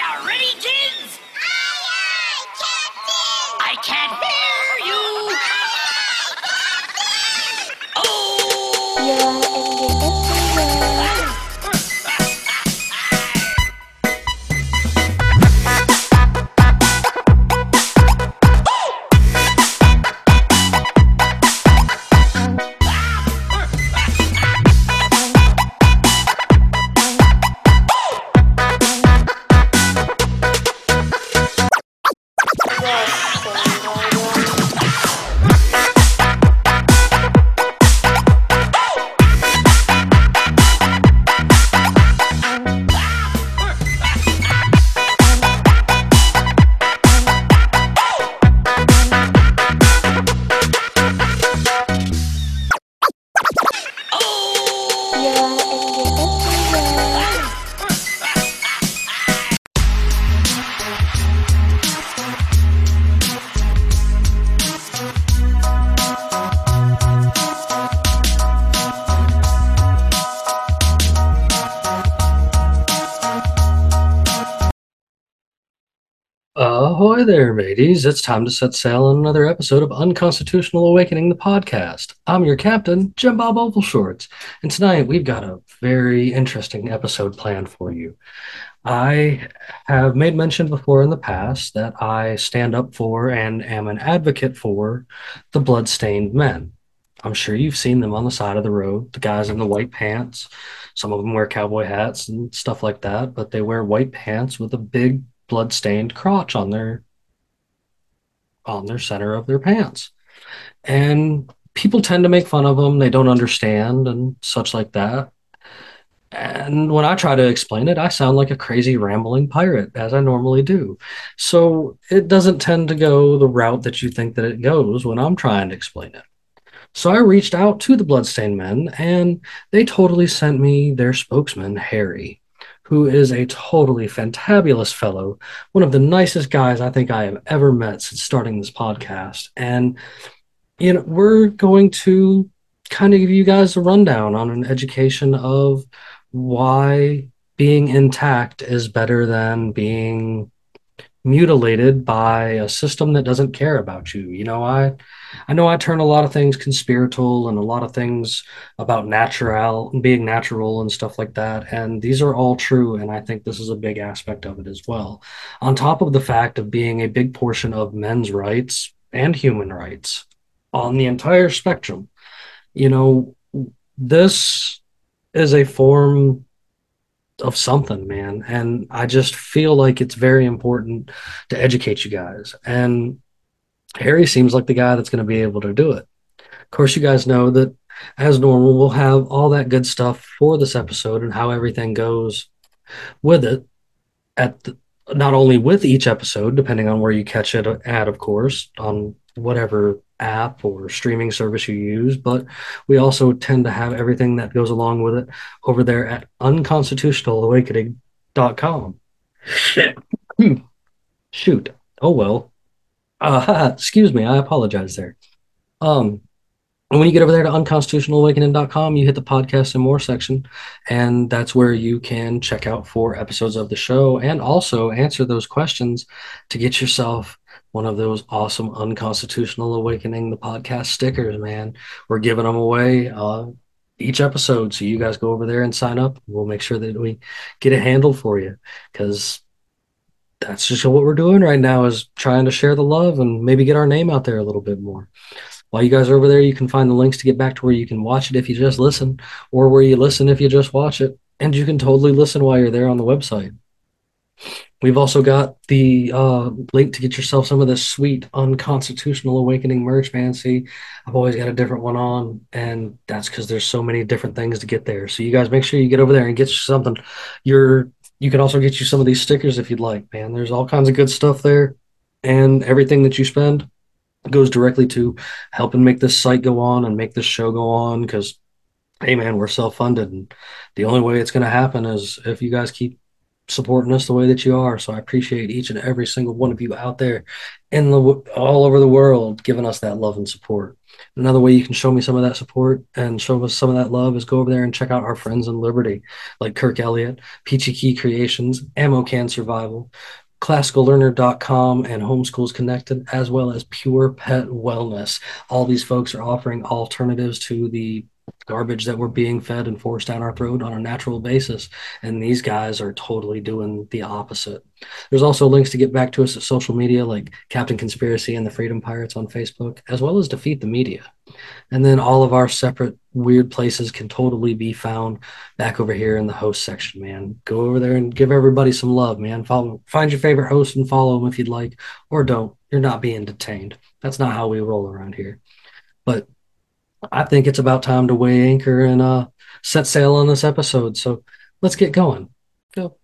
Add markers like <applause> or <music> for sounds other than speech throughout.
you ready, kids? Aye, aye, Captain! I can't hear there, mateys. It's time to set sail on another episode of Unconstitutional Awakening, the podcast. I'm your captain, Jim Bob Ovalshorts, and tonight we've got a very interesting episode planned for you. I have made mention before in the past that I stand up for and am an advocate for the bloodstained men. I'm sure you've seen them on the side of the road, the guys in the white pants. Some of them wear cowboy hats and stuff like that, but they wear white pants with a big blood-stained crotch on their on their center of their pants. And people tend to make fun of them. They don't understand and such like that. And when I try to explain it, I sound like a crazy rambling pirate, as I normally do. So it doesn't tend to go the route that you think that it goes when I'm trying to explain it. So I reached out to the Bloodstained Men, and they totally sent me their spokesman, Harry, who is a totally fantabulous fellow, one of the nicest guys I think I have ever met since starting this podcast. And, you know, we're going to kind of give you guys a rundown on an education of why being intact is better than being mutilated by a system that doesn't care about you. You know, I I know I turn a lot of things conspiratorial and a lot of things about natural being natural and stuff like that. And these are all true. And I think this is a big aspect of it as well. On top of the fact of being a big portion of men's rights and human rights on the entire spectrum, you know, this is a form of something, man. And I just feel like it's very important to educate you guys. And Harry seems like the guy that's going to be able to do it. Of course, you guys know that as normal, we'll have all that good stuff for this episode and how everything goes with it at the, not only with each episode, depending on where you catch it at, of course, on whatever app or streaming service you use, but we also tend to have everything that goes along with it over there at unconstitutionalawakening.com. Shit. Shoot. Oh well. Uh, <laughs> excuse me, I apologize there. Um, and when you get over there to unconstitutionalawakening.com, you hit the podcast and more section, and that's where you can check out four episodes of the show and also answer those questions to get yourself one of those awesome unconstitutional awakening the podcast stickers, man. We're giving them away uh, each episode, so you guys go over there and sign up. We'll make sure that we get it handled for you because that's just what we're doing right now is trying to share the love and maybe get our name out there a little bit more. While you guys are over there, you can find the links to get back to where you can watch it if you just listen, or where you listen if you just watch it. And you can totally listen while you're there on the website. We've also got the uh, link to get yourself some of this sweet unconstitutional awakening merch. See, I've always got a different one on, and that's because there's so many different things to get there. So you guys make sure you get over there and get something. You're you can also get you some of these stickers if you'd like, man. There's all kinds of good stuff there, and everything that you spend goes directly to helping make this site go on and make this show go on. Because, hey, man, we're self funded, and the only way it's going to happen is if you guys keep supporting us the way that you are. So I appreciate each and every single one of you out there in the all over the world giving us that love and support. Another way you can show me some of that support and show us some of that love is go over there and check out our friends in Liberty, like Kirk Elliott, Peachy Key Creations, Ammo Can Survival, classicallearner.com and homeschools connected as well as pure pet wellness all these folks are offering alternatives to the garbage that we're being fed and forced down our throat on a natural basis. And these guys are totally doing the opposite. There's also links to get back to us at social media like Captain Conspiracy and the Freedom Pirates on Facebook, as well as Defeat the Media. And then all of our separate weird places can totally be found back over here in the host section, man. Go over there and give everybody some love, man. Follow, find your favorite host and follow them if you'd like, or don't. You're not being detained. That's not how we roll around here. But I think it's about time to weigh anchor and uh, set sail on this episode. So let's get going. Go.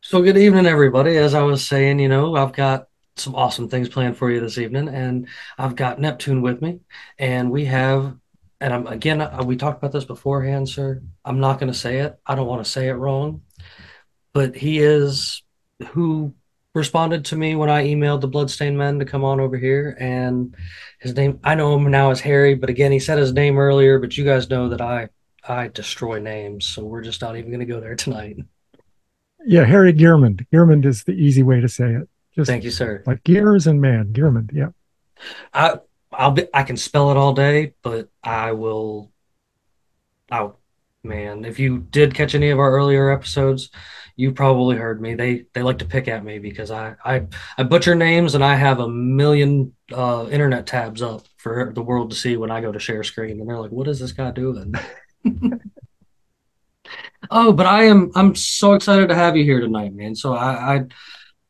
So good evening, everybody. As I was saying, you know, I've got some awesome things planned for you this evening, and I've got Neptune with me, and we have, and I'm again, uh, we talked about this beforehand, sir. I'm not going to say it. I don't want to say it wrong, but he is who responded to me when I emailed the Bloodstained Men to come on over here. And his name, I know him now as Harry, but again, he said his name earlier, but you guys know that I, I destroy names. So we're just not even going to go there tonight. Yeah, Harry Guiremand. Guiremand is the easy way to say it. Just Thank you, sir. Like gears and man, Guiremand. Yeah. I, I'll be, I can spell it all day, but I will, I, man, if you did catch any of our earlier episodes, you probably heard me. They they like to pick at me because I I, I butcher names and I have a million uh, internet tabs up for the world to see when I go to share screen, and they're like, "What is this guy doing?" <laughs> oh, but I am I'm so excited to have you here tonight, man. So I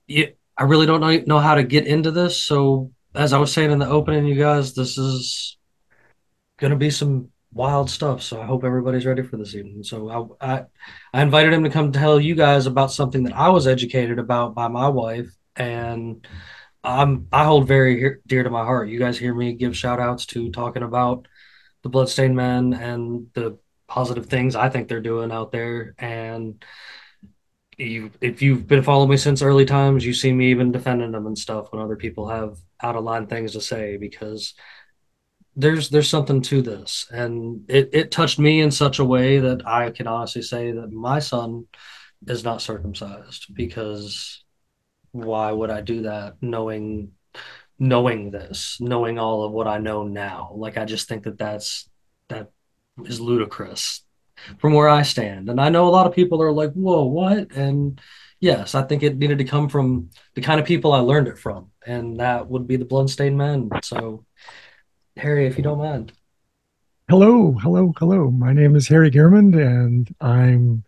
I I really don't know know how to get into this. So as I was saying in the opening, you guys, this is gonna be some wild stuff. So I hope everybody's ready for this evening. So I, I, I invited him to come tell you guys about something that I was educated about by my wife, and I'm I hold very dear to my heart. You guys hear me give shout outs to talking about the Bloodstained Men and the positive things I think they're doing out there. And you, if you've been following me since early times, you see me even defending them and stuff when other people have out of line things to say because there's there's something to this. And it, it touched me in such a way that i can honestly say that my son is not circumcised because why would i do that knowing knowing this knowing all of what i know now? Like i just think that that's that is ludicrous from where i stand. And i know a lot of people are like whoa what? And yes i think it needed to come from the kind of people i learned it from. And that would be the bloodstained men. So Harry, if you don't mind. Hello, hello, hello. My name is Harry Guiremand, and I'm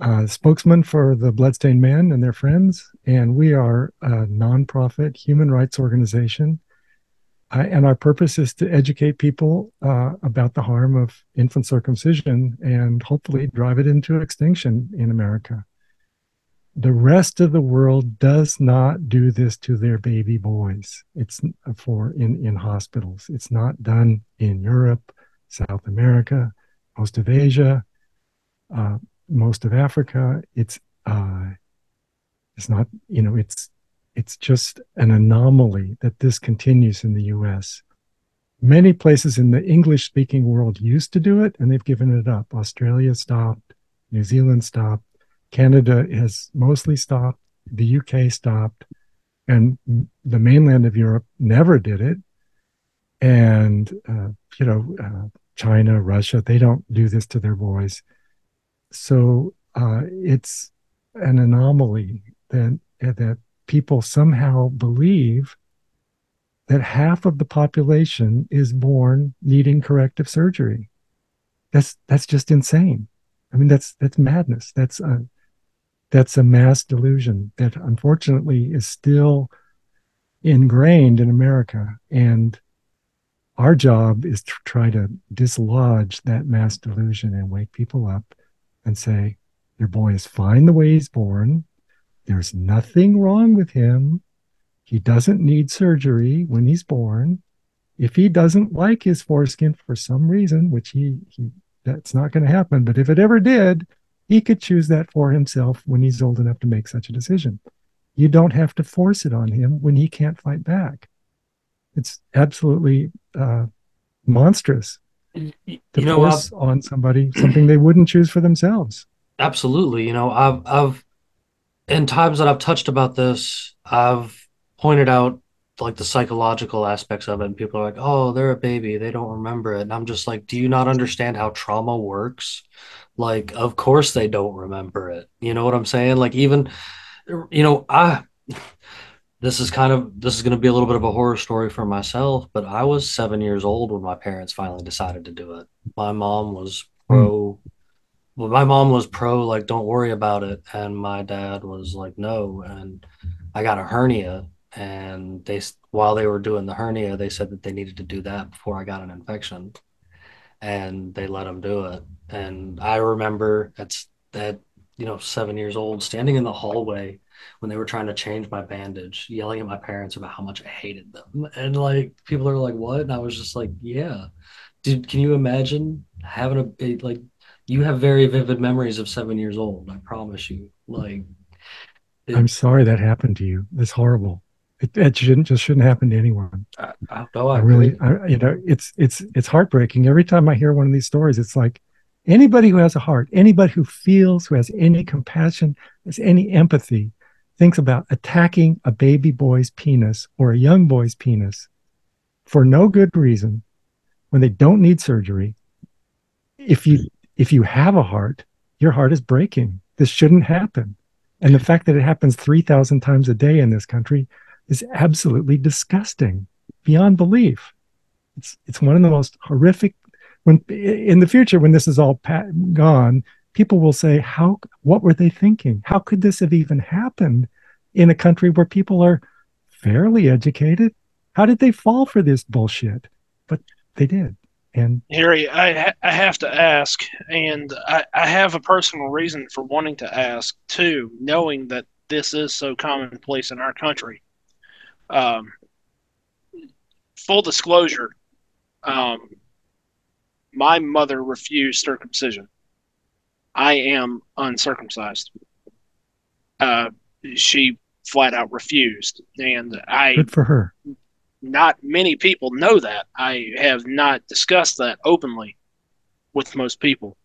a spokesman for the Bloodstained Men and their friends. And we are a nonprofit human rights organization. And our purpose is to educate people uh, about the harm of infant circumcision and hopefully drive it into extinction in America the rest of the world does not do this to their baby boys. It's for in, in hospitals. It's not done in Europe, South America, most of Asia, uh, most of Africa. It's uh, it's not, you know, it's it's just an anomaly that this continues in the US. Many places in the English speaking world used to do it and they've given it up. Australia stopped, New Zealand stopped Canada has mostly stopped, the UK stopped, and the mainland of Europe never did it. And, uh, you know, uh, China, Russia, they don't do this to their boys. So uh, it's an anomaly that, that people somehow believe that half of the population is born needing corrective surgery. That's that's just insane. I mean, that's that's madness. That's uh, that's a mass delusion that unfortunately is still ingrained in America. And our job is to try to dislodge that mass delusion and wake people up and say, Your boy is fine the way he's born. There's nothing wrong with him. He doesn't need surgery when he's born. If he doesn't like his foreskin for some reason, which he, he that's not going to happen, but if it ever did, He could choose that for himself when he's old enough to make such a decision. You don't have to force it on him when he can't fight back. It's absolutely uh, monstrous to You know, I've, force on somebody something they wouldn't choose for themselves. absolutely. You know, I've, I've, in times that I've touched about this, I've pointed out like the psychological aspects of it, and people are like, "Oh, they're a baby, they don't remember it." And I'm just like, "Do you not understand how trauma works? Like, of course they don't remember it. You know what I'm saying? Like, even, you know, I." <laughs> This is kind of this is going to be a little bit of a horror story for myself, but I was seven years old when my parents finally decided to do it. My mom was hmm. pro well, my mom was pro, like, don't worry about it. And my dad was like, no. And I got a hernia. And they, while they were doing the hernia, they said that they needed to do that before I got an infection. And they let them do it. And I remember at, that you know, seven years old, standing in the hallway when they were trying to change my bandage, yelling at my parents about how much I hated them. And like, people are like, what? And I was just like, yeah. Dude, can you imagine having a, like, you have very vivid memories of seven years old. I promise you. Like, it, I'm sorry that happened to you. It's horrible. It, it shouldn't just shouldn't happen to anyone. I, I know I I really. I, you know, it's it's it's heartbreaking every time I hear one of these stories. It's like anybody who has a heart, anybody who feels, who has any compassion, has any empathy, thinks about attacking a baby boy's penis or a young boy's penis for no good reason when they don't need surgery. If you if you have a heart, your heart is breaking. This shouldn't happen. And the fact that it happens 3,000 times a day in this country is absolutely disgusting beyond belief. It's it's one of the most horrific. When in the future, when this is all pat, gone, people will say, "How? What were they thinking? How could this have even happened in a country where people are fairly educated? How did they fall for this bullshit?" But they did, and Harry, I ha- I have to ask, and I, I have a personal reason for wanting to ask too, knowing that this is so commonplace in our country. Um, full disclosure, um, my mother refused circumcision. I am uncircumcised. Uh, she flat out refused, and I good for her. not many people know that. I have not discussed that openly with most people.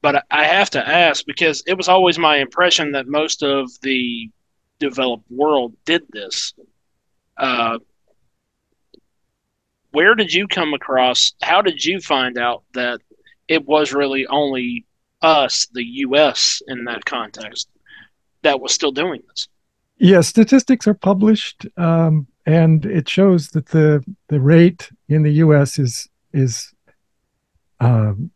But I- I have to ask because it was always my impression that most of the developed world did this. Uh, where did you come across? How did you find out that it was really only us, the U.S., in that context, that was still doing this? Yeah, statistics are published, um, and it shows that the the rate in the U.S. is is um,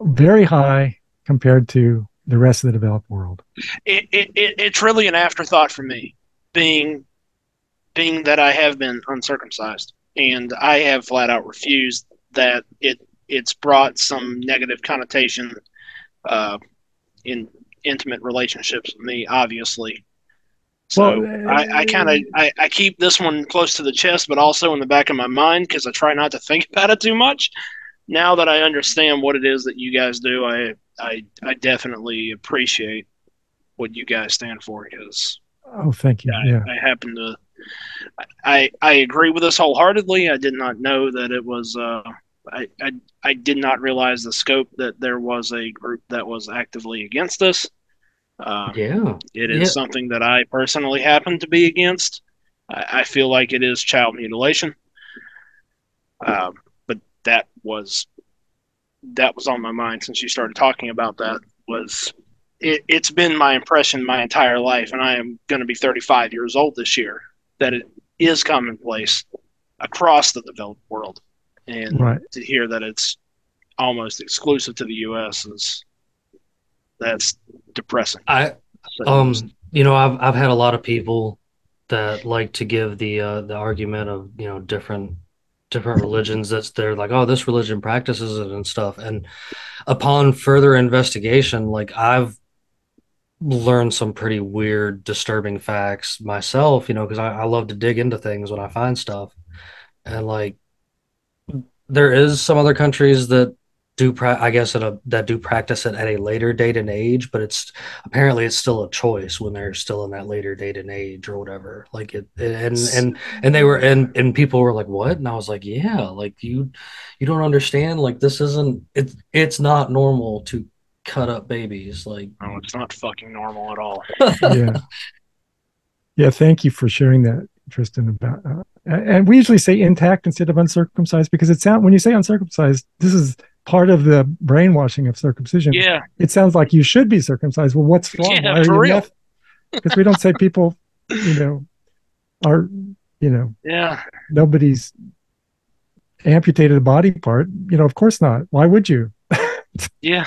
very high compared to the rest of the developed world. it, it, it it's really an afterthought for me, being being that I have been uncircumcised and I have flat out refused that it it's brought some negative connotation uh, in intimate relationships with me, obviously. So Well, I, I kind of I, I keep this one close to the chest, but also in the back of my mind because I try not to think <laughs> about it too much. Now that I understand what it is that you guys do, I I, I definitely appreciate what you guys stand for because Oh, thank you. I, Yeah, I happen to I I agree with this wholeheartedly. I did not know that it was uh I, I I did not realize the scope that there was a group that was actively against us. Uh, Yeah. it is Yeah. something that I personally happen to be against. I, I feel like it is child mutilation. Um, but that was that was on my mind since you started talking about that. Was it, it's been my impression my entire life, and I am going to be 35 years old this year, that it is commonplace across the developed world, and right. to hear that it's almost exclusive to the U.S. is that's depressing. I So, um you know I've I've had a lot of people that like to give the uh the argument of you know different different religions that's they're like oh this religion practices it and stuff and upon further investigation like I've learned some pretty weird disturbing facts myself you know because I, I love to dig into things when I find stuff and like there is some other countries that do pra- I guess at a, that do practice it at a later date and age, but it's apparently it's still a choice when they're still in that later date and age or whatever. Like it, and and and they were and and people were like, "What?" And I was like, "Yeah, like you, you don't understand. Like this isn't it's it's not normal to cut up babies. Like No, it's not fucking normal at all. <laughs> yeah. Yeah thank you for sharing that tristan about uh, and we usually say intact instead of uncircumcised because it sounds when you say uncircumcised this is part of the brainwashing of circumcision. Yeah, it sounds like you should be circumcised. Well what's wrong? Yeah, for real. because we don't say people you know are you know yeah. nobody's amputated a body part. You know of course not. Why would you? Yeah,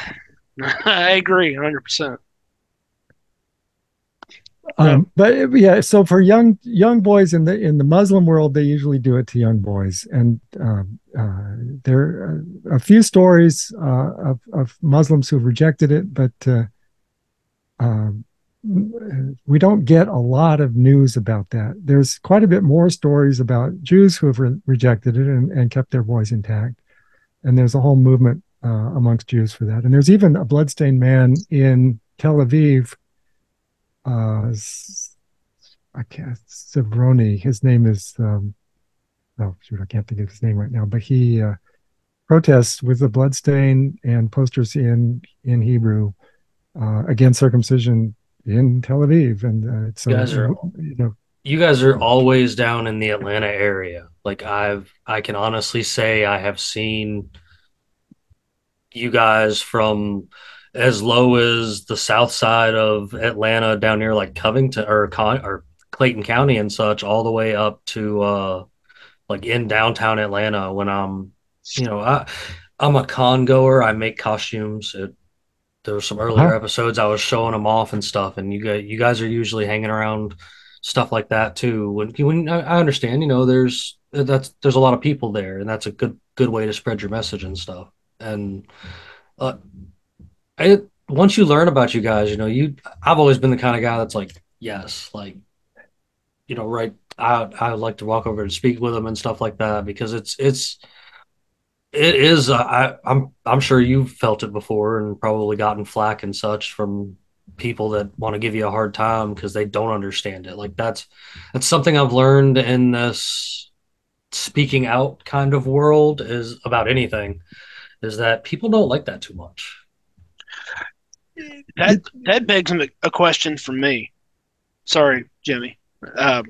<laughs> I agree, hundred percent. Um, but yeah, so for young young boys in the in the Muslim world, they usually do it to young boys, and um, uh, there are a few stories uh, of of Muslims who've rejected it, but uh, um, we don't get a lot of news about that. There's quite a bit more stories about Jews who have re- rejected it and, and kept their boys intact, and there's a whole movement uh, amongst Jews for that. And there's even a bloodstained man in Tel Aviv uh I can't Savroni. His name is um oh shoot, I can't think of his name right now, but he uh protests with a bloodstain and posters in in Hebrew uh against circumcision in Tel Aviv. And uh, it's You guys are- you know you guys are always down in the Atlanta area. Like I've I can honestly say I have seen you guys from as low as the south side of Atlanta down near like Covington or Con or Clayton County and such all the way up to uh like in downtown Atlanta when I'm you know I I'm a con goer. I make costumes. It, there were some earlier Wow. episodes I was showing them off and stuff, and you guys you guys are usually hanging around stuff like that too. When when I I understand, you know, there's that's there's a lot of people there, and that's a good good way to spread your message and stuff. And uh, it once you learn about you guys, you know, you I've always been the kind of guy that's like, yes, like, you know, right. I I like to walk over and speak with them and stuff like that because it's it's it is. Uh, I I'm I'm sure you've felt it before and probably gotten flack and such from people that want to give you a hard time because they don't understand it. Like that's that's something I've learned in this speaking out kind of world is about anything is that people don't like that too much. That that begs a- a question for me. Sorry, Jimmy. Um,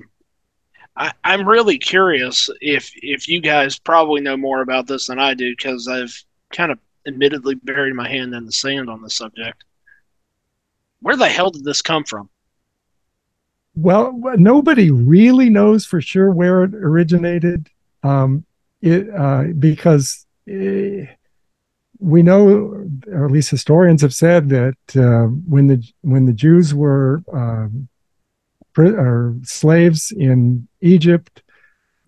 I, I'm really curious if if you guys probably know more about this than I do because I've kind of admittedly buried my hand in the sand on the subject. Where the hell did this come from? Well, nobody really knows for sure where it originated, um, it uh, because eh, we know, or at least historians have said that uh, when the when the Jews were um, or slaves in Egypt,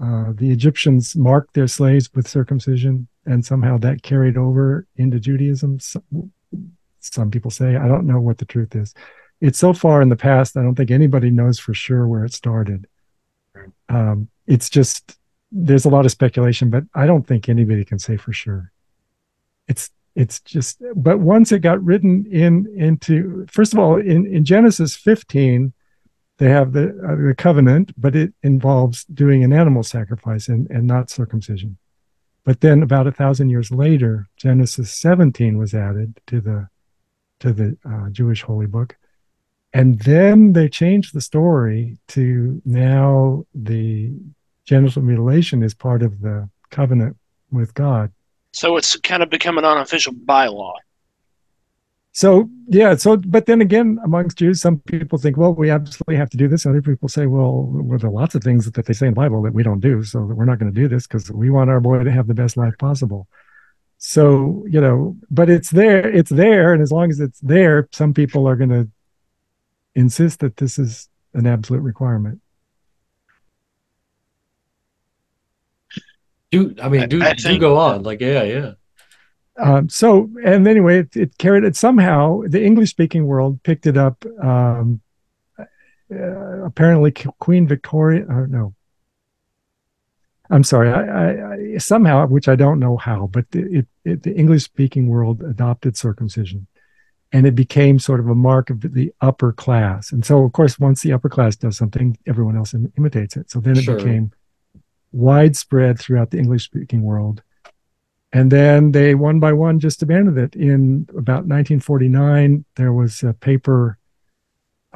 uh, the Egyptians marked their slaves with circumcision, and somehow that carried over into Judaism. Some, some people say I don't know what the truth is. It's so far in the past i don't think anybody knows for sure where it started. Um, it's just there's a lot of speculation but i don't think anybody can say for sure it's it's just but once it got written in into first of all in, in genesis 15 they have the uh, the covenant but it involves doing an animal sacrifice and, and not circumcision but then about a thousand years later genesis 17 was added to the to the uh, jewish holy book and then they changed the story to now the genital mutilation is part of the covenant with God. So it's kind of become an unofficial bylaw. So yeah, so but then again, amongst Jews, some people think, well, we absolutely have to do this. Other people say, well, well there are lots of things that they say in the Bible that we don't do, so we're not going to do this because we want our boy to have the best life possible. So you know, but it's there, it's there, and as long as it's there, some people are going to insist that this is an absolute requirement. Do I mean do I do think- go on? Like yeah, yeah. Um, so, and anyway, it, it carried it somehow. The English speaking world picked it up. Um, uh, apparently, Queen Victoria, or no, I'm sorry, I, I, I somehow, which I don't know how, but it it, the English speaking world adopted circumcision and it became sort of a mark of the upper class. And so, of course, once the upper class does something, everyone else Im- imitates it. So then it Sure. became widespread throughout the English speaking world. And then they one by one just abandoned it. In about 1949, there was a paper,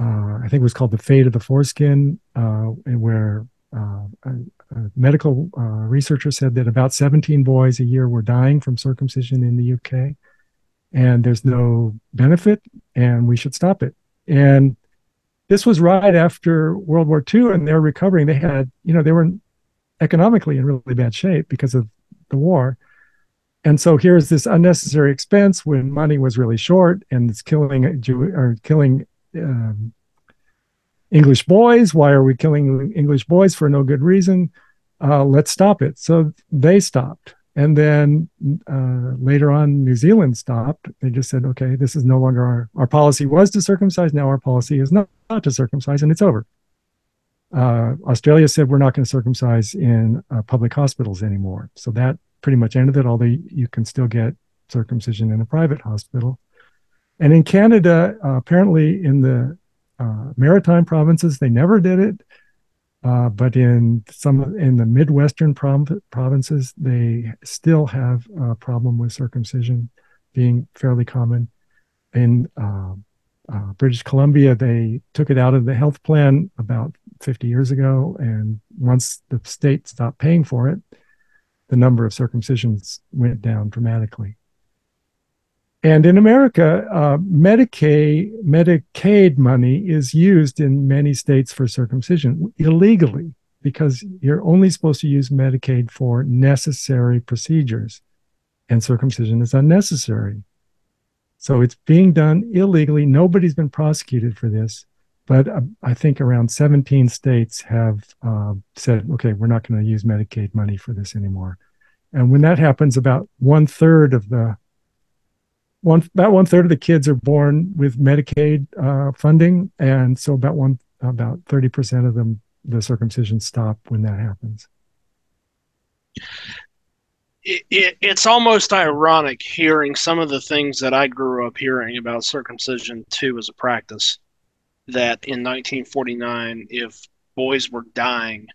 uh, I think it was called The Fate of the Foreskin, uh, where uh, a, a medical uh, researcher said that about 17 boys a year were dying from circumcision in the UK. And there's no benefit, and we should stop it. And this was right after World War II, and they're recovering. They had, you know, they were economically in really bad shape because of the war. And so here's this unnecessary expense when money was really short, and it's killing Jew or killing um, English boys. Why are we killing English boys for no good reason? Uh, let's stop it. So they stopped. And then uh, later on, New Zealand stopped. They just said, okay, this is no longer our, our policy was to circumcise. Now our policy is not, not to circumcise, and it's over. Uh, Australia said we're not going to circumcise in uh, public hospitals anymore. So that pretty much ended it, although you can still get circumcision in a private hospital. And in Canada, uh, apparently in the uh, maritime provinces, they never did it. Uh, but in some in the midwestern prov- provinces, they still have a problem with circumcision being fairly common. In British Columbia, they took it out of the health plan about 50 years ago, and once the state stopped paying for it, the number of circumcisions went down dramatically. And in America, uh, Medicaid Medicaid money is used in many states for circumcision illegally because you're only supposed to use Medicaid for necessary procedures, and circumcision is unnecessary. So it's being done illegally. Nobody's been prosecuted for this, but uh, I think around 17 states have uh, said, okay, we're not going to use Medicaid money for this anymore. And when that happens, about one third of the one about one third of the kids are born with Medicaid uh, funding, and so about one about thirty percent of them the circumcision stop when that happens. It, it, it's almost ironic hearing some of the things that I grew up hearing about circumcision too as a practice. That in 1949, if boys were dying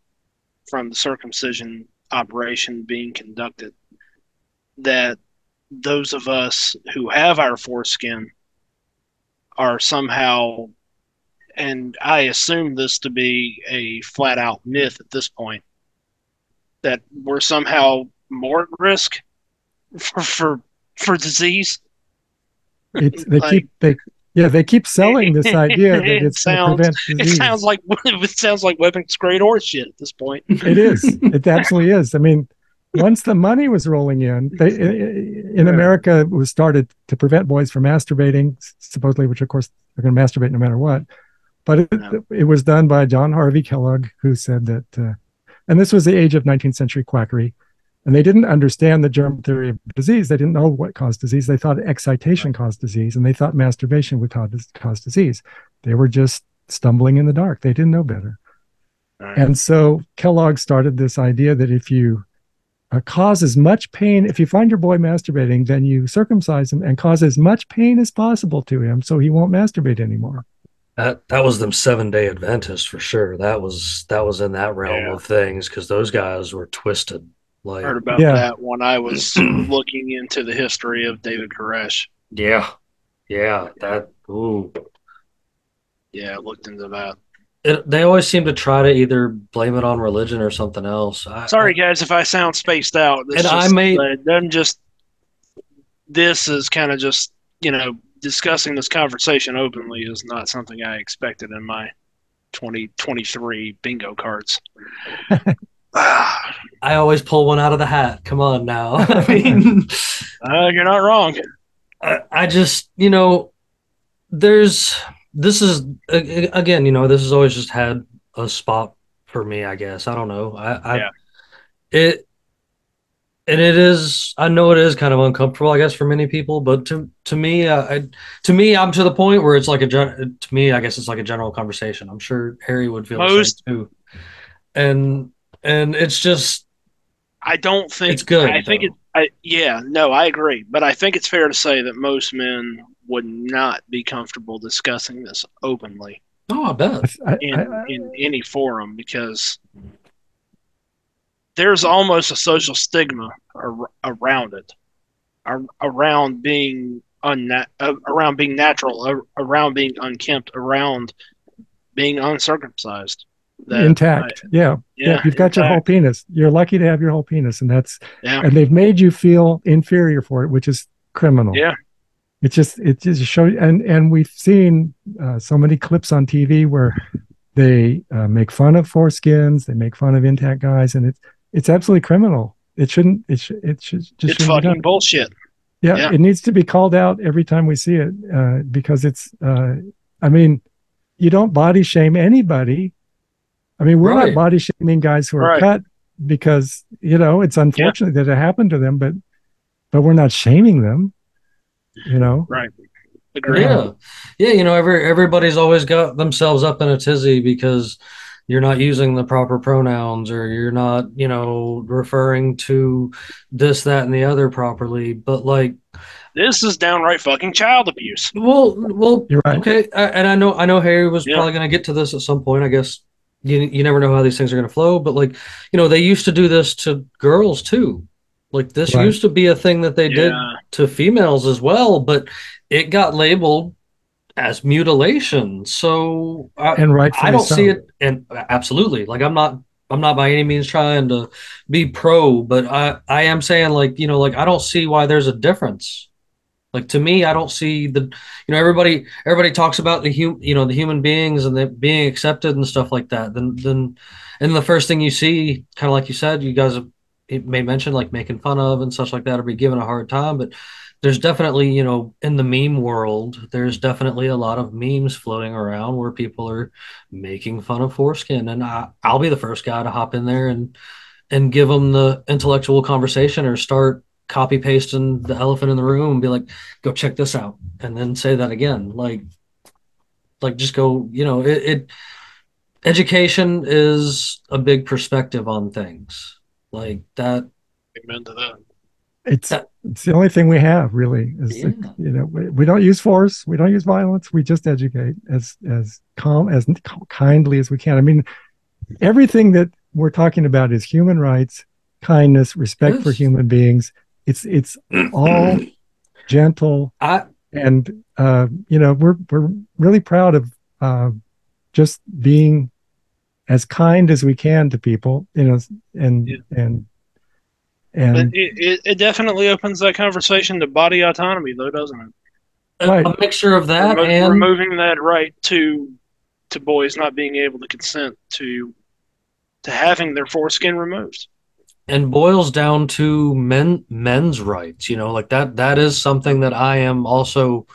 from the circumcision operation being conducted, that those of us who have our foreskin are somehow, and I assume this to be a flat out myth at this point, that we're somehow more at risk <laughs> for for, for disease. It's they Like- keep they yeah they keep selling this <laughs> idea that It it's going to sounds- prevent It sounds like <laughs> it sounds like weapons grade horse shit at this point. it is. <laughs> It absolutely is. I mean, once the money was rolling in, they, in Yeah. America, it was started to prevent boys from masturbating, supposedly, which of course they're going to masturbate no matter what. But it, Yeah. it was done by John Harvey Kellogg, who said that, uh, and this was the age of 19th century quackery. And they didn't understand the germ theory of disease. They didn't know what caused disease. They thought excitation caused disease, and they thought masturbation would cause, cause disease. They were just stumbling in the dark. They didn't know better. And so Kellogg started this idea that if you uh, cause as much pain, if you find your boy masturbating, then you circumcise him and cause as much pain as possible to him so he won't masturbate anymore. That that was them seven day Adventists for sure. That was that was in that realm Yeah. of things because those guys were twisted. Like heard about Yeah. that when I was <clears throat> looking into the history of David Koresh. yeah, yeah. That ooh. Yeah, I looked into that. It, they always seem to try to either blame it on religion or something else. I, Sorry, guys, if I sound spaced out. It's And I just, may- uh, I'm just. This is kind of just you know discussing this conversation openly is not something I expected in my 2023 bingo cards. <laughs> I always pull one out of the hat. Come on now. <laughs> I mean, uh, you're not wrong. I, I just, you know, there's this is again, you know, this has always just had a spot for me. I guess I don't know. I, I Yeah. it and it is. I know it is kind of uncomfortable. I guess for many people, but to to me, uh, I, to me, I'm to the point where it's like a gen- to me. I guess it's like a general conversation. I'm sure Harry would feel Most- the same too. And and it's just I don't think It's good, I think though. it. I yeah, no, I agree, but I think it's fair to say that most men would not be comfortable discussing this openly Oh, I bet. I, in I, in any forum because there's almost a social stigma ar- around it, ar- around being unna- uh, around being natural, ar- around being unkempt, around being uncircumcised. That intact. yeah. I- yeah. You've got your whole penis. You're lucky to have your whole penis, and that's Yeah, and they've made you feel inferior for it, which is criminal. Yeah. It just it just shows and and we've seen uh, so many clips on TV where they uh, make fun of foreskins, they make fun of intact guys, and it's it's absolutely criminal. It shouldn't. It should. It should just it's fucking bullshit. Yeah, yeah. it needs to be called out every time we see it uh, because it's. Uh, I mean, you don't body shame anybody. I mean, we're Right. not body shaming guys who are Right. cut because you know it's unfortunate that it happened to them, but but we're not shaming them. You know, Right. Agree. Yeah, yeah. You know, every everybody's always got themselves up in a tizzy because you're not using the proper pronouns or you're not, you know, referring to this, that, and the other properly. But like, This is downright fucking child abuse. well, well, you're right. okay. I, and I know, I know Harry was Yeah. probably going to get to this at some point. I guess you you never know how these things are going to flow. But like, you know, they used to do this to girls too. Like this Right. used to be a thing that they did to females as well, but it got labeled as mutilation. So I, And rightfully I don't so. see it, and absolutely, like I'm not, I'm not by any means trying to be pro, but I, I am saying like you know, like I don't see why there's a difference. Like to me, I don't see the, you know, everybody, everybody talks about the hum, you know, the human beings and the being accepted and stuff like that. Then, then, and the first thing you see, kind of like you said, you guys it may mention like making fun of and such like that or be given a hard time but there's definitely you know in the meme world there's definitely a lot of memes floating around where people are making fun of foreskin and I, i'll be the first guy to hop in there and and give them the intellectual conversation or start copy pasting the elephant in the room and be like go check this out and then say that again like like just go you know it, it education is a big perspective on things like that Amen to that. It's That- it's the only thing we have really is Yeah. you know we, we don't use force, we don't use violence, we just educate as as calm as kindly as we can. I mean, everything that we're talking about is human rights, kindness, respect for human beings. It's it's all <clears throat> gentle i and uh, you know we're we're really proud of uh, just being as kind as we can to people, you know, and Yeah. and and it, it, it definitely opens that conversation to body autonomy, though, doesn't it? a, Right. a mixture of that Remo- and removing that right to to boys not being able to consent to to having their foreskin removed. And boils down to men men's rights you know like that that is something that i am also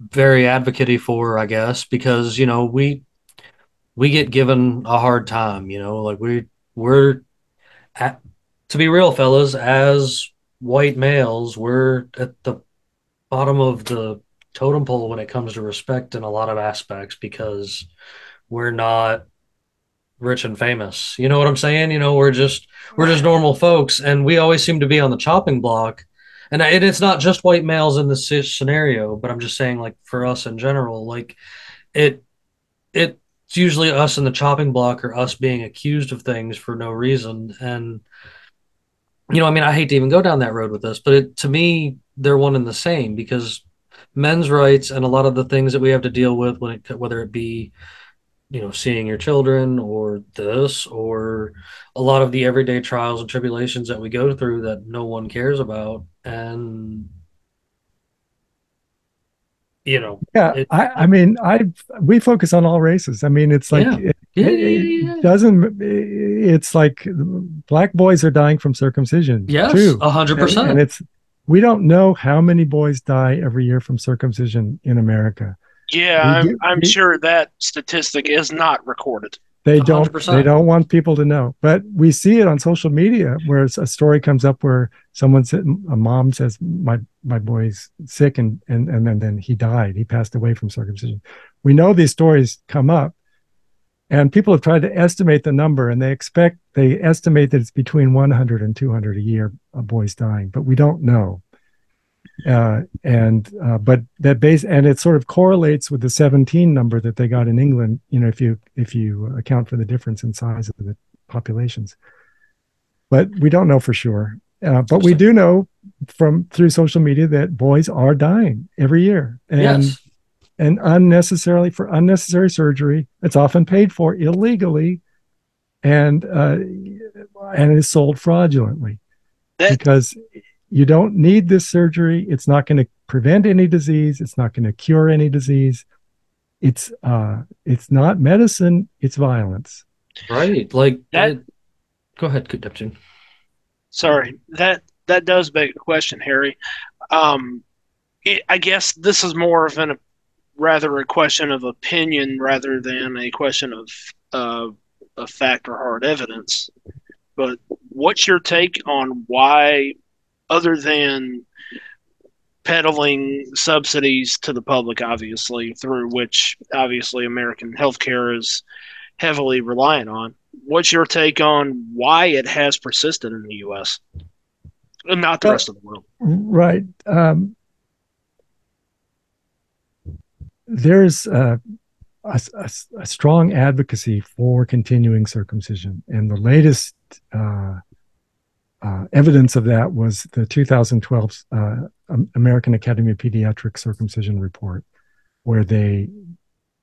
very advocate for i guess because you know we we get given a hard time you know like we we're at, to be real fellas as white males we're at the bottom of the totem pole when it comes to respect in a lot of aspects because we're not rich and famous. You know what i'm saying? You know we're just we're just normal folks and we always seem to be on the chopping block. And, I- and it's not just white males in this scenario but i'm just saying like for us in general like it it's usually us in the chopping block or us being accused of things for no reason. And you know i mean i hate to even go down that road with this but it, to me they're one and the same because men's rights and a lot of the things that we have to deal with when it whether it be you know seeing your children or this or a lot of the everyday trials and tribulations that we go through that no one cares about and you know yeah, it- I I mean I we focus on all races. I mean, it's like Yeah. it, yeah, yeah, it doesn't. It's like black boys are dying from circumcision yes too. a hundred And, and it's we don't know how many boys die every year from circumcision in America. Yeah, I'm, I'm sure that statistic is not recorded. They don't. 100%. They don't want people to know. But we see it on social media where a story comes up where someone said, a mom says, "My my boy's sick," and and and then then he died. He passed away from circumcision. We know these stories come up, And people have tried to estimate the number, and they expect they estimate that it's between 100 and 200 a year of boys dying, but we don't know. Uh, and uh, but that base and it sort of correlates with the 17 number that they got in England. You know, if you if you account for the difference in size of the populations, but we don't know for sure. Uh, but we do know from through social media that boys are dying every year, and yes. and unnecessarily for unnecessary surgery. It's often paid for illegally, and uh, and is sold fraudulently That- because you don't need this surgery. It's not going to prevent any disease. It's not going to cure any disease. It's uh, it's not medicine. It's violence. Right. Like That- it- go ahead, Neptune. Sorry, that that does beg a question, Harry. Um, it, I guess this is more of an rather a question of opinion rather than a question of uh, of fact or hard evidence. But what's your take on why, other than peddling subsidies to the public, obviously through which obviously American healthcare is heavily reliant on, what's your take on why it has persisted in the U.S. and not the rest of the world? Right. Um, there's uh, a, a, a strong advocacy for continuing circumcision, and the latest uh, uh, evidence of that was the 2012 uh, American Academy of Pediatric Circumcision report, where they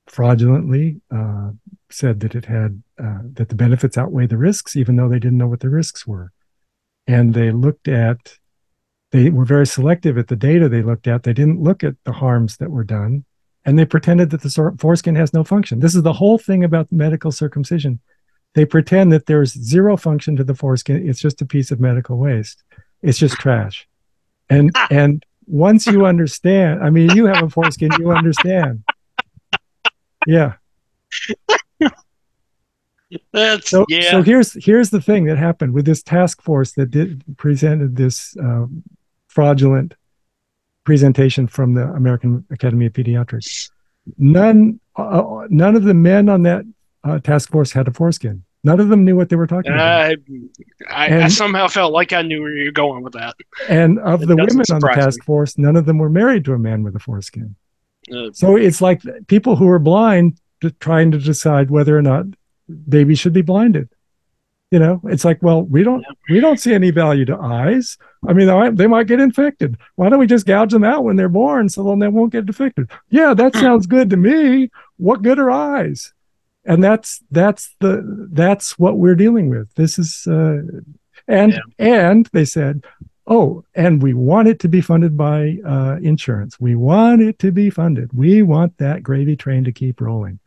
fraudulently uh, said that it had uh, that the benefits outweigh the risks, even though they didn't know what the risks were, and they looked at they were very selective at the data they looked at. They didn't look at the harms that were done, and they pretended that the foreskin has no function. This is the whole thing about medical circumcision. They pretend that there's zero function to the foreskin. It's just a piece of medical waste. It's just trash. And and once you understand, I mean, you have a foreskin, you understand. Yeah. That's So, yeah. so here's here's the thing that happened with this task force that did presented this um, fraudulent presentation from the American Academy of Pediatrics. None uh, none of the men on that uh, task force had a foreskin. None of them knew what they were talking about. I, I, I somehow felt like I knew where you're going with that. And of It the women on the task force, none of them were married to a man with a foreskin. Uh, So it's like people who are blind to trying to decide whether or not babies should be blinded. You know, it's like, well, we don't we don't see any value to eyes. I mean, they might get infected. Why don't we just gouge them out when they're born so then they won't get infected? Yeah, that <clears throat> sounds good to me. What good are eyes? And that's that's the that's what we're dealing with. This is uh, and Yeah. and they said, oh, and we want it to be funded by uh, insurance. We want it to be funded. We want that gravy train to keep rolling.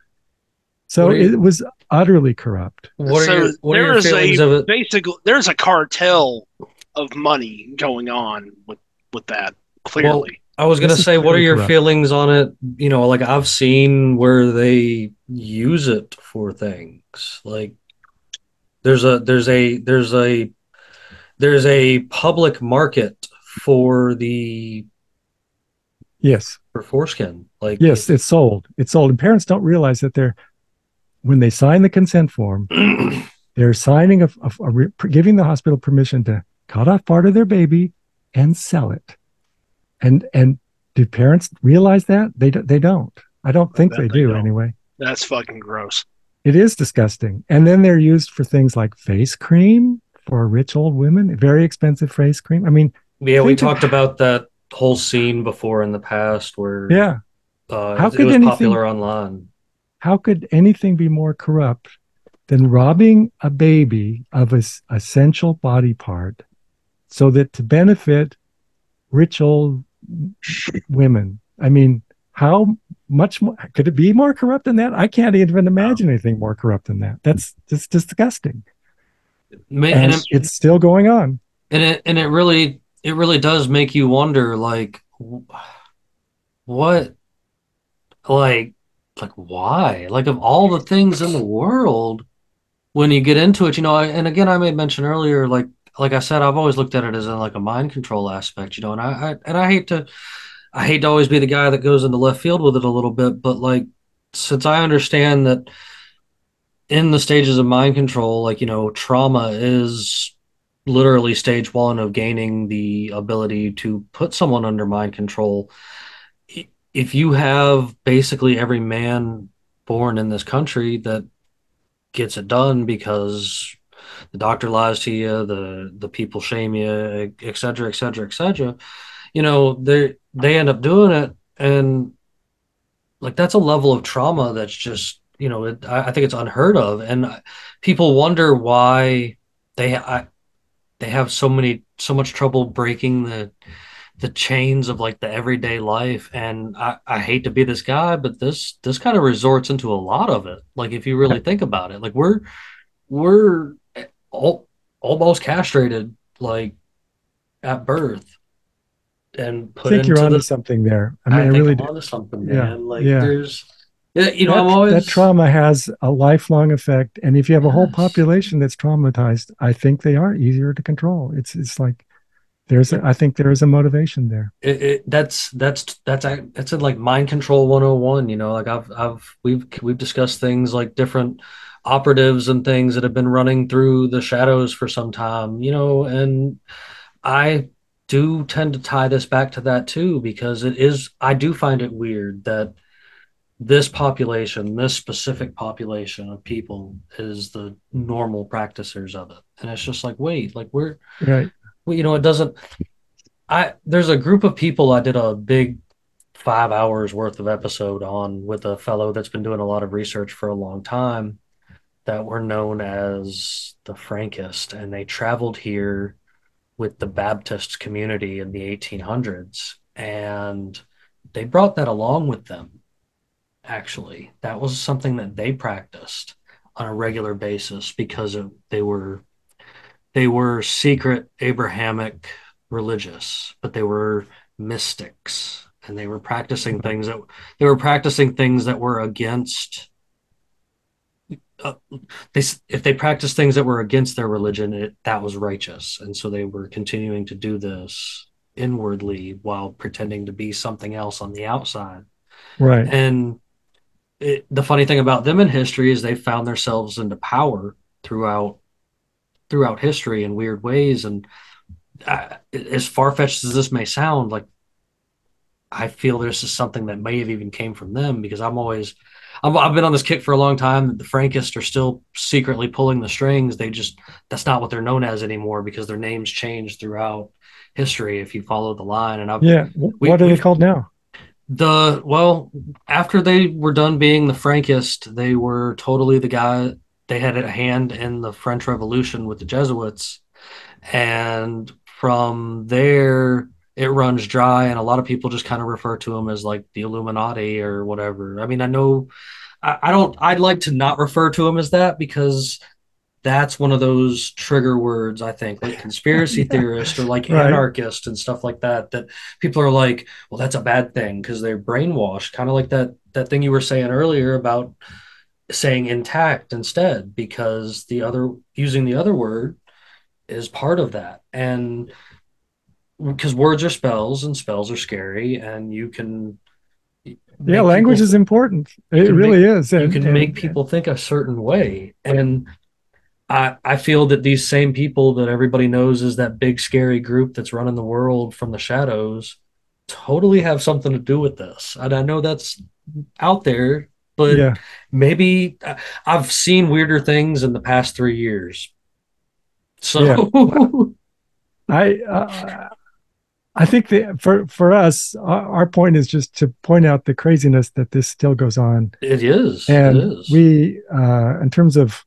So you- it was utterly corrupt. What are so your what are your is a of it? basically there's a cartel of money going on with with that clearly. I was gonna say, what are your corrupt. feelings on it? You know, like I've seen where they use it for things. Like there's a there's a there's a there's a public market for the Yes. for foreskin. Like Yes, it's sold. It's sold. And parents don't realize that they're when they sign the consent form, <clears throat> they're signing a, a, a re- giving the hospital permission to cut off part of their baby and sell it. And and do parents realize that? They do, they don't. I don't think bet they they do don't. anyway. That's fucking gross. It is disgusting. And then they're used for things like face cream for rich old women, very expensive face cream. I mean, yeah, we think of- talked about that whole scene before in the past where yeah, uh, How it, could it was anything- popular online. how could anything be more corrupt than robbing a baby of its essential body part so that to benefit rich old women? I mean, how much more could it be more corrupt than that? I can't even imagine anything more corrupt than that. That's just disgusting. Ma- And and it's still going on. and it and it really it really does make you wonder like what like like why like of all the things in the world when you get into it you know I- and again I made mention earlier like like I said I've always looked at it as a, like a mind control aspect you know and I, I and I hate to I hate to always be the guy that goes into left field with it a little bit but like since I understand that in the stages of mind control, like, you know, trauma is literally stage one of gaining the ability to put someone under mind control. If you have basically every man born in this country that gets it done because the doctor lies to you, the the people shame you, et cetera, et cetera, et cetera, you know, they they end up doing it, and like that's a level of trauma that's just you know, it, I, I think it's unheard of, and people wonder why they I, they have so many so much trouble breaking the the chains of like the everyday life. And I, I hate to be this guy but this this kind of resorts into a lot of it. Like if you really think about it like we're we're all, almost castrated like at birth and I put think you're into onto the something there. I mean, I, think really I'm do. onto something Yeah, man like yeah. there's yeah you know that, I'm always that trauma has a lifelong effect, and if you have a whole population that's traumatized, I think they are easier to control. It's it's like there's a, I think there is a motivation there. it, it that's that's that's a- that's in like mind control 101 you know like i've i've we've we've discussed things like different operatives and things that have been running through the shadows for some time you know and i do tend to tie this back to that too because it is i do find it weird that this population this specific population of people is the normal practicers of it and it's just like wait like we're Right. well, you know, it doesn't. I there's a group of people I did a big five hours worth of episode on with a fellow that's been doing a lot of research for a long time that were known as the Frankist, and they traveled here with the Baptist community in the 1800s, and they brought that along with them. Actually, that was something that they practiced on a regular basis because of, they were they were secret Abrahamic religious, but they were mystics and they were practicing mm-hmm. things that they were practicing things that were against uh, they if they practiced things that were against their religion it, that was righteous and so they were continuing to do this inwardly while pretending to be something else on the outside Right. and it, the funny thing about them in history is they found themselves into power throughout throughout history in weird ways. And uh, as far fetched as this may sound, like I feel this is something that may have even came from them because I'm always I'm, I've been on this kick for a long time that the Frankists are still secretly pulling the strings. They just that's not what they're known as anymore because their names changed throughout history. If you follow the line, and I've Yeah. We- what are they called now? the well, after they were done being the Frankist, they were totally the guy. They had a hand in the French Revolution with the Jesuits, and from there it runs dry. And a lot of people just kind of refer to them as like the Illuminati or whatever. I mean, I know I, I don't. I'd like to not refer to them as that because that's one of those trigger words I think, like conspiracy <laughs> theorist or like Right. anarchist and stuff like that. That people are like, well, that's a bad thing because they're brainwashed, kind of like that that thing you were saying earlier about saying intact instead, because the other using the other word is part of that, and because words are spells and spells are scary, and you can Yeah, language people- is important. It really is. you can and- make people think a certain way and I, I feel that these same people that everybody knows is that big scary group that's running the world from the shadows totally have something to do with this and i know that's out there but Yeah. maybe I- i've seen weirder things in the past three years so <laughs> I uh, I think that for for us, our, our point is just to point out the craziness that this still goes on, it is and it is we, uh, in terms of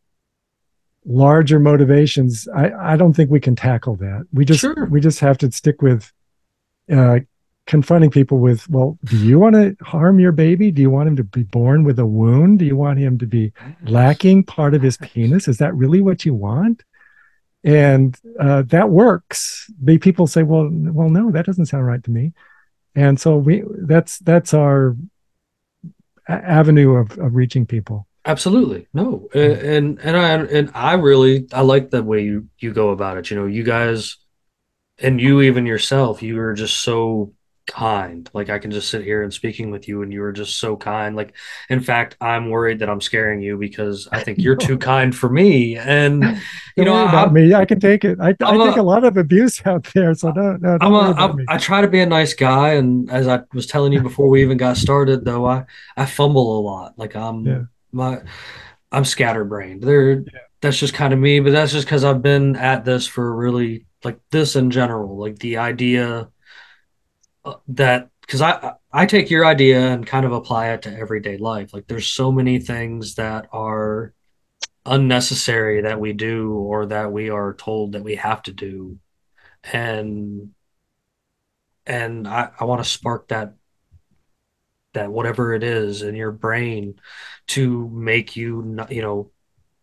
larger motivations, I I don't think we can tackle that. We just Sure. we just have to stick with uh, confronting people with, well, do you want to harm your baby? Do you want him to be born with a wound? Do you want him to be lacking part of his penis? Is that really what you want? And uh, that works. The people say, "Well, well, no, that doesn't sound right to me." And so we that's that's our avenue of, of reaching people. Absolutely. No. A- And and I and I really I like the way you you go about it. You know, you guys and you even yourself, you are just so kind. Like I can just sit here and speaking with you, and you are just so kind. Like, in fact, I'm worried that I'm scaring you because I think you're too <laughs> kind for me. And <laughs> you Don't know, worry about I'm, me. I can take it. I, I I'm a- take a lot of abuse <laughs> out there, so don't, no, don't I'm worry about I'm, me. I try to be a nice guy, and as I was telling you before we even got started, though, I I fumble a lot. Like I'm Yeah. my I'm scatterbrained. There, that's just kind of me, but that's just because I've been at this for really like this in general, like the idea that because I I take your idea and kind of apply it to everyday life. Like there's so many things that are unnecessary that we do or that we are told that we have to do, and and I I want to spark that that whatever it is in your brain to make you not, you know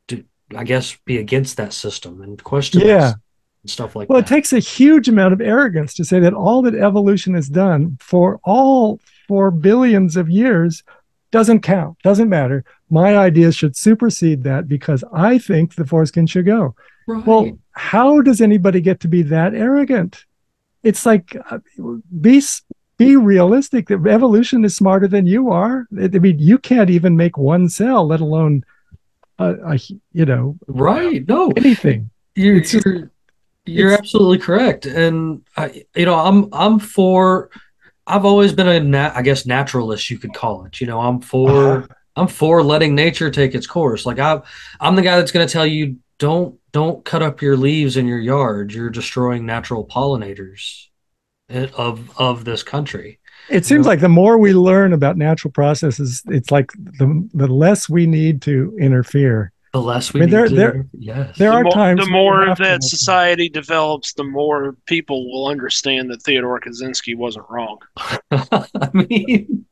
to, I guess be against that system and question Yeah. It and stuff like Well, that. it takes a huge amount of arrogance to say that all that evolution has done for all for billions of years doesn't count, doesn't matter. My ideas should supersede that because I think the foreskin should go. right. Well, how does anybody get to be that arrogant? It's like uh, be be realistic. That evolution is smarter than you are. I I mean, you can't even make one cell, let alone a, a you know right. No, anything. you're It's just- you're, you're it's- absolutely correct. And I, you know, I'm I'm for. I've always been a nat, I guess naturalist, you could call it. You know, I'm for Uh-huh. I'm for letting nature take its course. Like I, I'm the guy that's going to tell you don't don't cut up your leaves in your yard. You're destroying natural pollinators eh, of of this country. It seems know? like the more we learn about natural processes, it's like the the less we need to interfere. The less we I mean, need there- to, there- yes, there the are more, times the more you have to that society develops, the more people will understand that Theodore Kaczynski wasn't wrong. <laughs> I mean,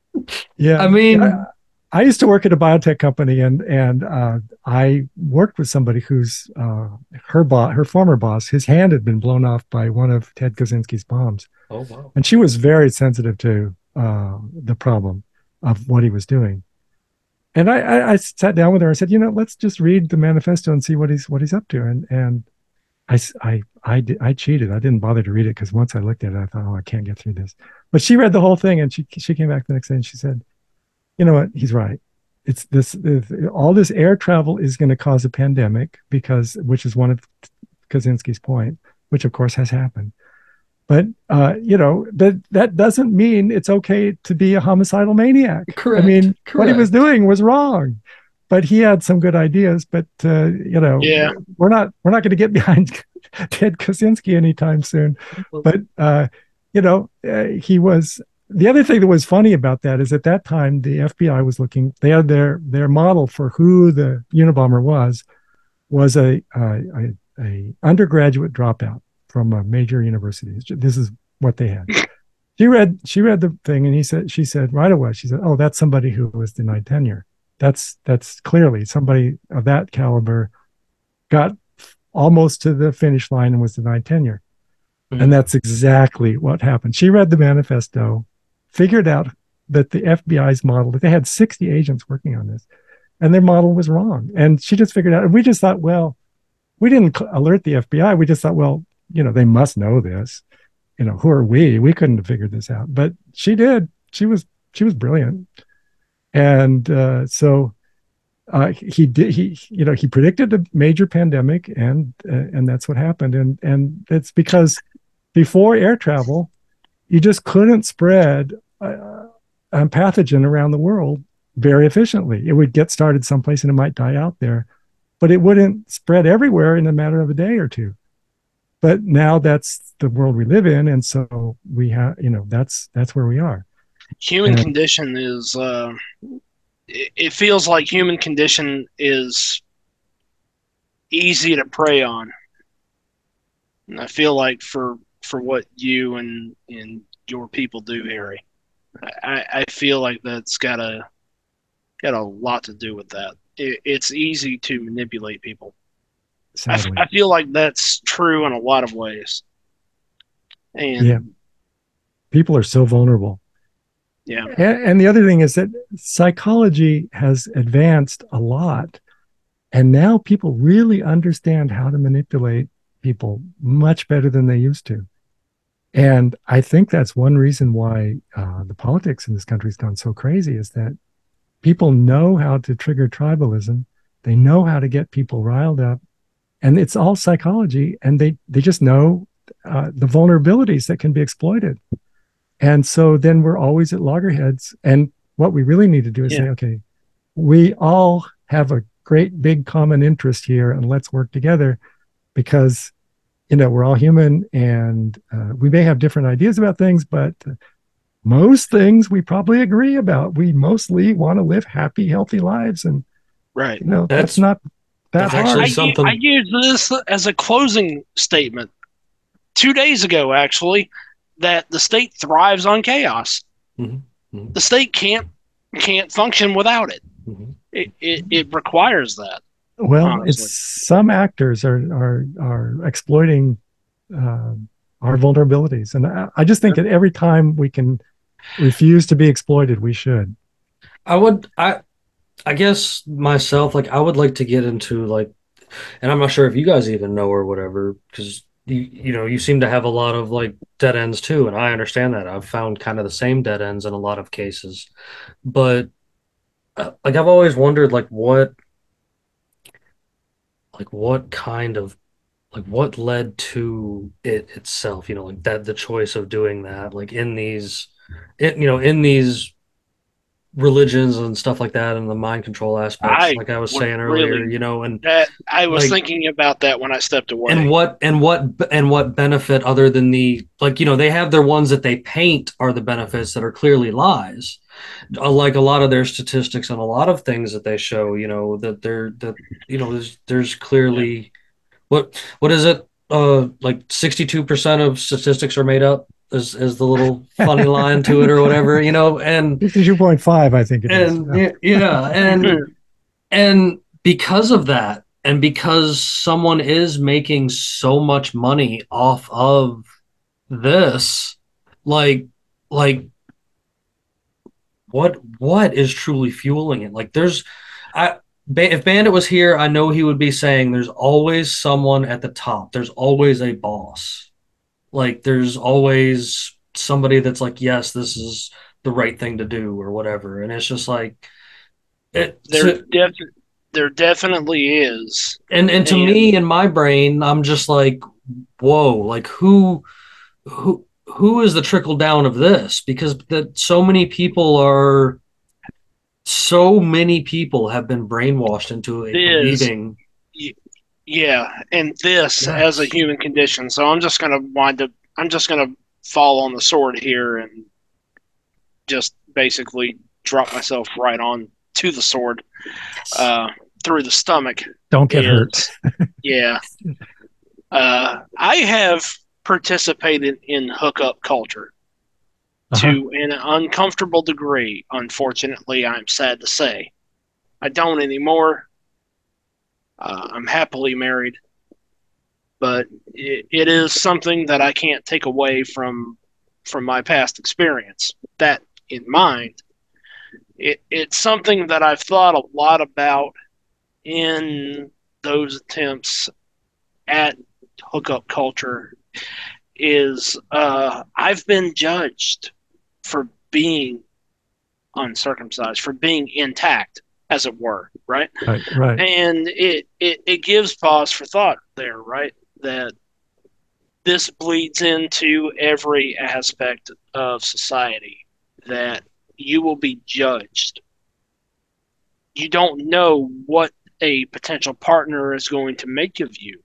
Yeah, I mean, I, I used to work at a biotech company, and and uh, I worked with somebody whose uh, her boss, her former boss, his hand had been blown off by one of Ted Kaczynski's bombs, oh wow, and she was very sensitive to uh, the problem of what he was doing. And I, I, I sat down with her. I said, you know, let's just read the manifesto and see what he's what he's up to. And and I I I, I cheated. I didn't bother to read it because once I looked at it, I thought, oh, I can't get through this. But she read the whole thing, and she she came back the next day and she said, you know what, he's right. It's this, this all this air travel is going to cause a pandemic because which is one of Kaczynski's point, which of course has happened. But uh, you know that that doesn't mean it's okay to be a homicidal maniac. correct. I mean, what he was doing was wrong, but he had some good ideas. But uh, you know, Yeah. we're not we're not going to get <laughs> behind Ted Kaczynski anytime soon. But uh, you know, uh, he was. The other thing that was funny about that is at that time the FBI was looking. They had their their model for who the Unabomber was was a a, a, a undergraduate dropout from a major university. This is what they had. She read she read the thing and he said she said right away she said oh that's somebody who was denied tenure. That's that's clearly somebody of that caliber got almost to the finish line and was denied tenure. Mhm. And that's exactly what happened. She read the manifesto, figured out that the FBI's model, that they had 60 agents working on this, and their model was wrong. And she just figured out, and we just thought, well, we didn't alert the FBI. We just thought, well, you know, they must know this. You know, who are we? We couldn't have figured this out. But she did. She was she was brilliant. And uh, so uh, he did he you know he predicted a major pandemic and uh, and that's what happened and and it's because before air travel you just couldn't spread uh, a pathogen around the world very efficiently it would get started someplace and it might die out there but it wouldn't spread everywhere in a matter of a day or two but now that's the world we live in and so we have you know that's that's where we are Human Yeah. condition is. Uh, it, it feels like human condition is easy to prey on. And I feel like for for what you and and your people do, Harry, I, I feel like that's got a got a lot to do with that. It, it's easy to manipulate people. I, feel like that's true in a lot of ways. And Yeah. people are so vulnerable yeah, And, and the other thing is that psychology has advanced a lot. And now people really understand how to manipulate people much better than they used to. And I think that's one reason why uh, the politics in this country has gone so crazy is that people know how to trigger tribalism. They know how to get people riled up, and it's all psychology. And they they just know uh, the vulnerabilities that can be exploited. And so then we're always at loggerheads. And what we really need to do is Yeah. say, okay, we all have a great big common interest here, and let's work together because you know we're all human and uh, we may have different ideas about things but most things we probably agree about we mostly want to live happy healthy lives and Right. you know that's, That's- not that that's actually I, something- I used this as a closing statement two days ago, actually, that the state thrives on chaos. Mhm. Mhm. The state can't can't function without it. Mhm. It, it, it requires that. well honestly. it's some actors are are are exploiting um our vulnerabilities and I, I just think that every time we can refuse to be exploited we should I would I I guess myself like I would like to get into like and I'm not sure if you guys even know or whatever because you you know you seem to have a lot of like dead ends too and I understand that. I've found kind of the same dead ends in a lot of cases. But uh, like I've always wondered like what like what kind of like what led to it itself you know like that the choice of doing that like in these it, you know in these religions and stuff like that and the mind control aspects I like i was saying earlier really- you know and That I was Like- thinking about that when I stepped away. and what and what and what benefit other than the like you know they have their ones that they paint are the benefits that are clearly lies. Uh, like a lot of their statistics and a lot of things that they show you know that they're that you know there's there's clearly what what is it? Uh like 62% of statistics are made up is is the little funny line to it or whatever you know and 52.5 i think it is. and y- yeah and and because of that and because someone is making so much money off of this like like what what is truly fueling it? Like there's i if bandit was here i know he would be saying there's always someone at the top. There's always a boss like there's always somebody that's like yes this is the right thing to do or whatever. And it's just like it there, def- there definitely is. and and to And- me in my brain i'm just like whoa like who who who is the trickle down of this? Because that so many people are so many people have been brainwashed into It believing Yeah, and this as a human condition. So I'm just gonna wind up. I'm just gonna fall on the sword here and just basically drop myself right on to the sword uh, through the stomach. don't get is- hurt Yeah. Uh, I have participated in hookup culture Uh-huh. to an uncomfortable degree. Unfortunately, I'm sad to say. I don't anymore. Uh, I'm happily married, but it, it is something that I can't take away from from my past experience. That in mind, it, it's something that I've thought a lot about in those attempts at hookup culture. Is uh, I've been judged for being uncircumcised, for being intact, as it were, right? right right And it, it, it gives pause for thought there, right? That this bleeds into every aspect of society, that you will be judged. You don't know what a potential partner is going to make of you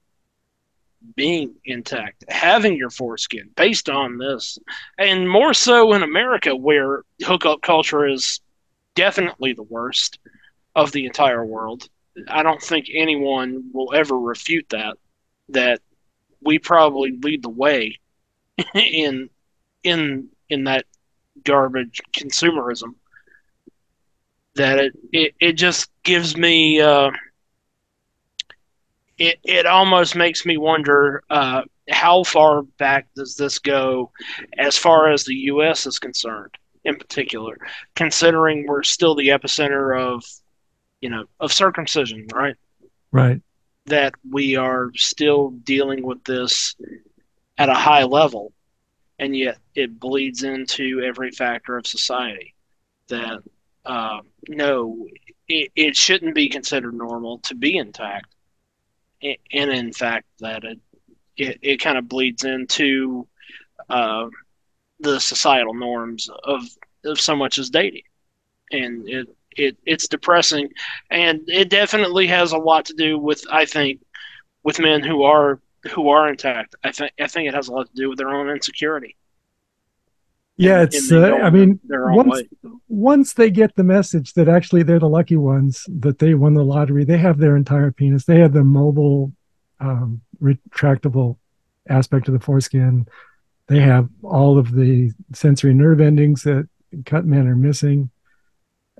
being intact, having your foreskin based on this. And more so in America, where hookup culture is definitely the worst of the entire world. I don't think anyone will ever refute that. That we probably lead the way <laughs> in in in that garbage consumerism. That it it, it just gives me uh, it it almost makes me wonder uh, how far back does this go as far as the U.S. is concerned, in particular, considering we're still the epicenter of you know of circumcision, right? right that we are still dealing with this at a high level. and yet it bleeds into every factor of society. That uh, no, it, it shouldn't be considered normal to be intact, and in fact that it it, it kind of bleeds into uh, the societal norms of of so much as dating, and it it it's depressing, and it definitely has a lot to do with I think with men who are who are intact. I think I think it has a lot to do with their own insecurity. Yeah, it's. Uh, I mean, once way. once they get the message that actually they're the lucky ones that they won the lottery, they have their entire penis. They have the mobile, um, retractable aspect of the foreskin. They have all of the sensory nerve endings that cut men are missing.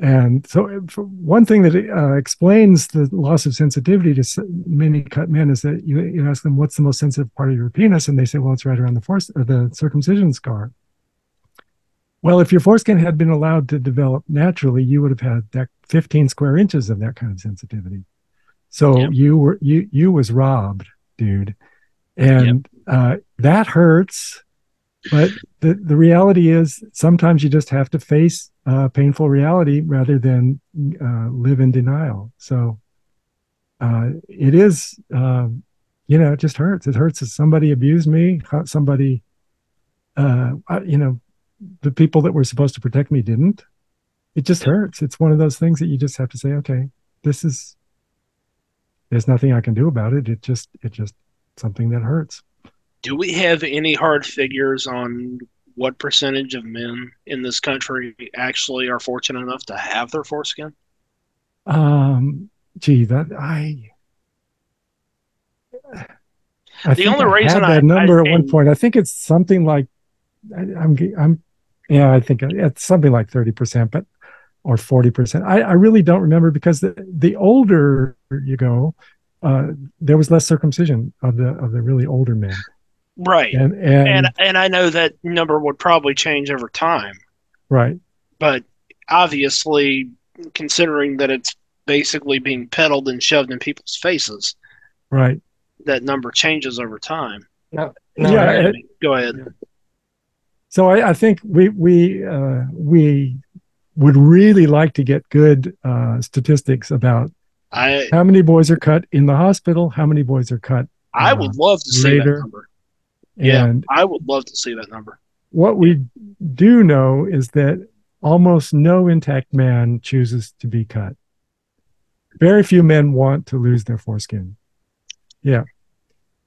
And so, one thing that uh, explains the loss of sensitivity to many cut men is that you, you ask them, "What's the most sensitive part of your penis?" and they say, "Well, it's right around the force, or the circumcision scar." Well, if your foreskin had been allowed to develop naturally, you would have had that 15 square inches of that kind of sensitivity. So Yep. you were you you was robbed, dude, and uh, that hurts. But the the reality is, sometimes you just have to face uh, painful reality rather than uh, live in denial. So uh, it is, um, you know, it just hurts. It hurts if somebody abused me, somebody, uh, you know, the people that were supposed to protect me didn't. It just hurts. It's one of those things that you just have to say, okay, this is. There's nothing I can do about it. It just, it just something that hurts. Do we have any hard figures on what percentage of men in this country actually are fortunate enough to have their foreskin? Um, gee, that I. I The only I reason had I- that number I- at one point. I think it's something like, I, I'm, I'm, yeah, I think it's something like thirty percent, but or forty percent. I, I really don't remember because the the older you go, uh, there was less circumcision of the of the really older men, Right. and and, And and I know that number would probably change over time, right, but obviously considering that it's basically being peddled and shoved in people's faces, right. that number changes over time. No, Yeah, I- it- Go ahead. So I, I think we we uh, we would really like to get good uh, statistics about I how many boys are cut in the hospital, how many boys are cut, I uh, would love to see that number. Yeah. and I would love to see that number. what we do know is that almost no intact man chooses to be cut. Very few men want to lose their foreskin. Yeah.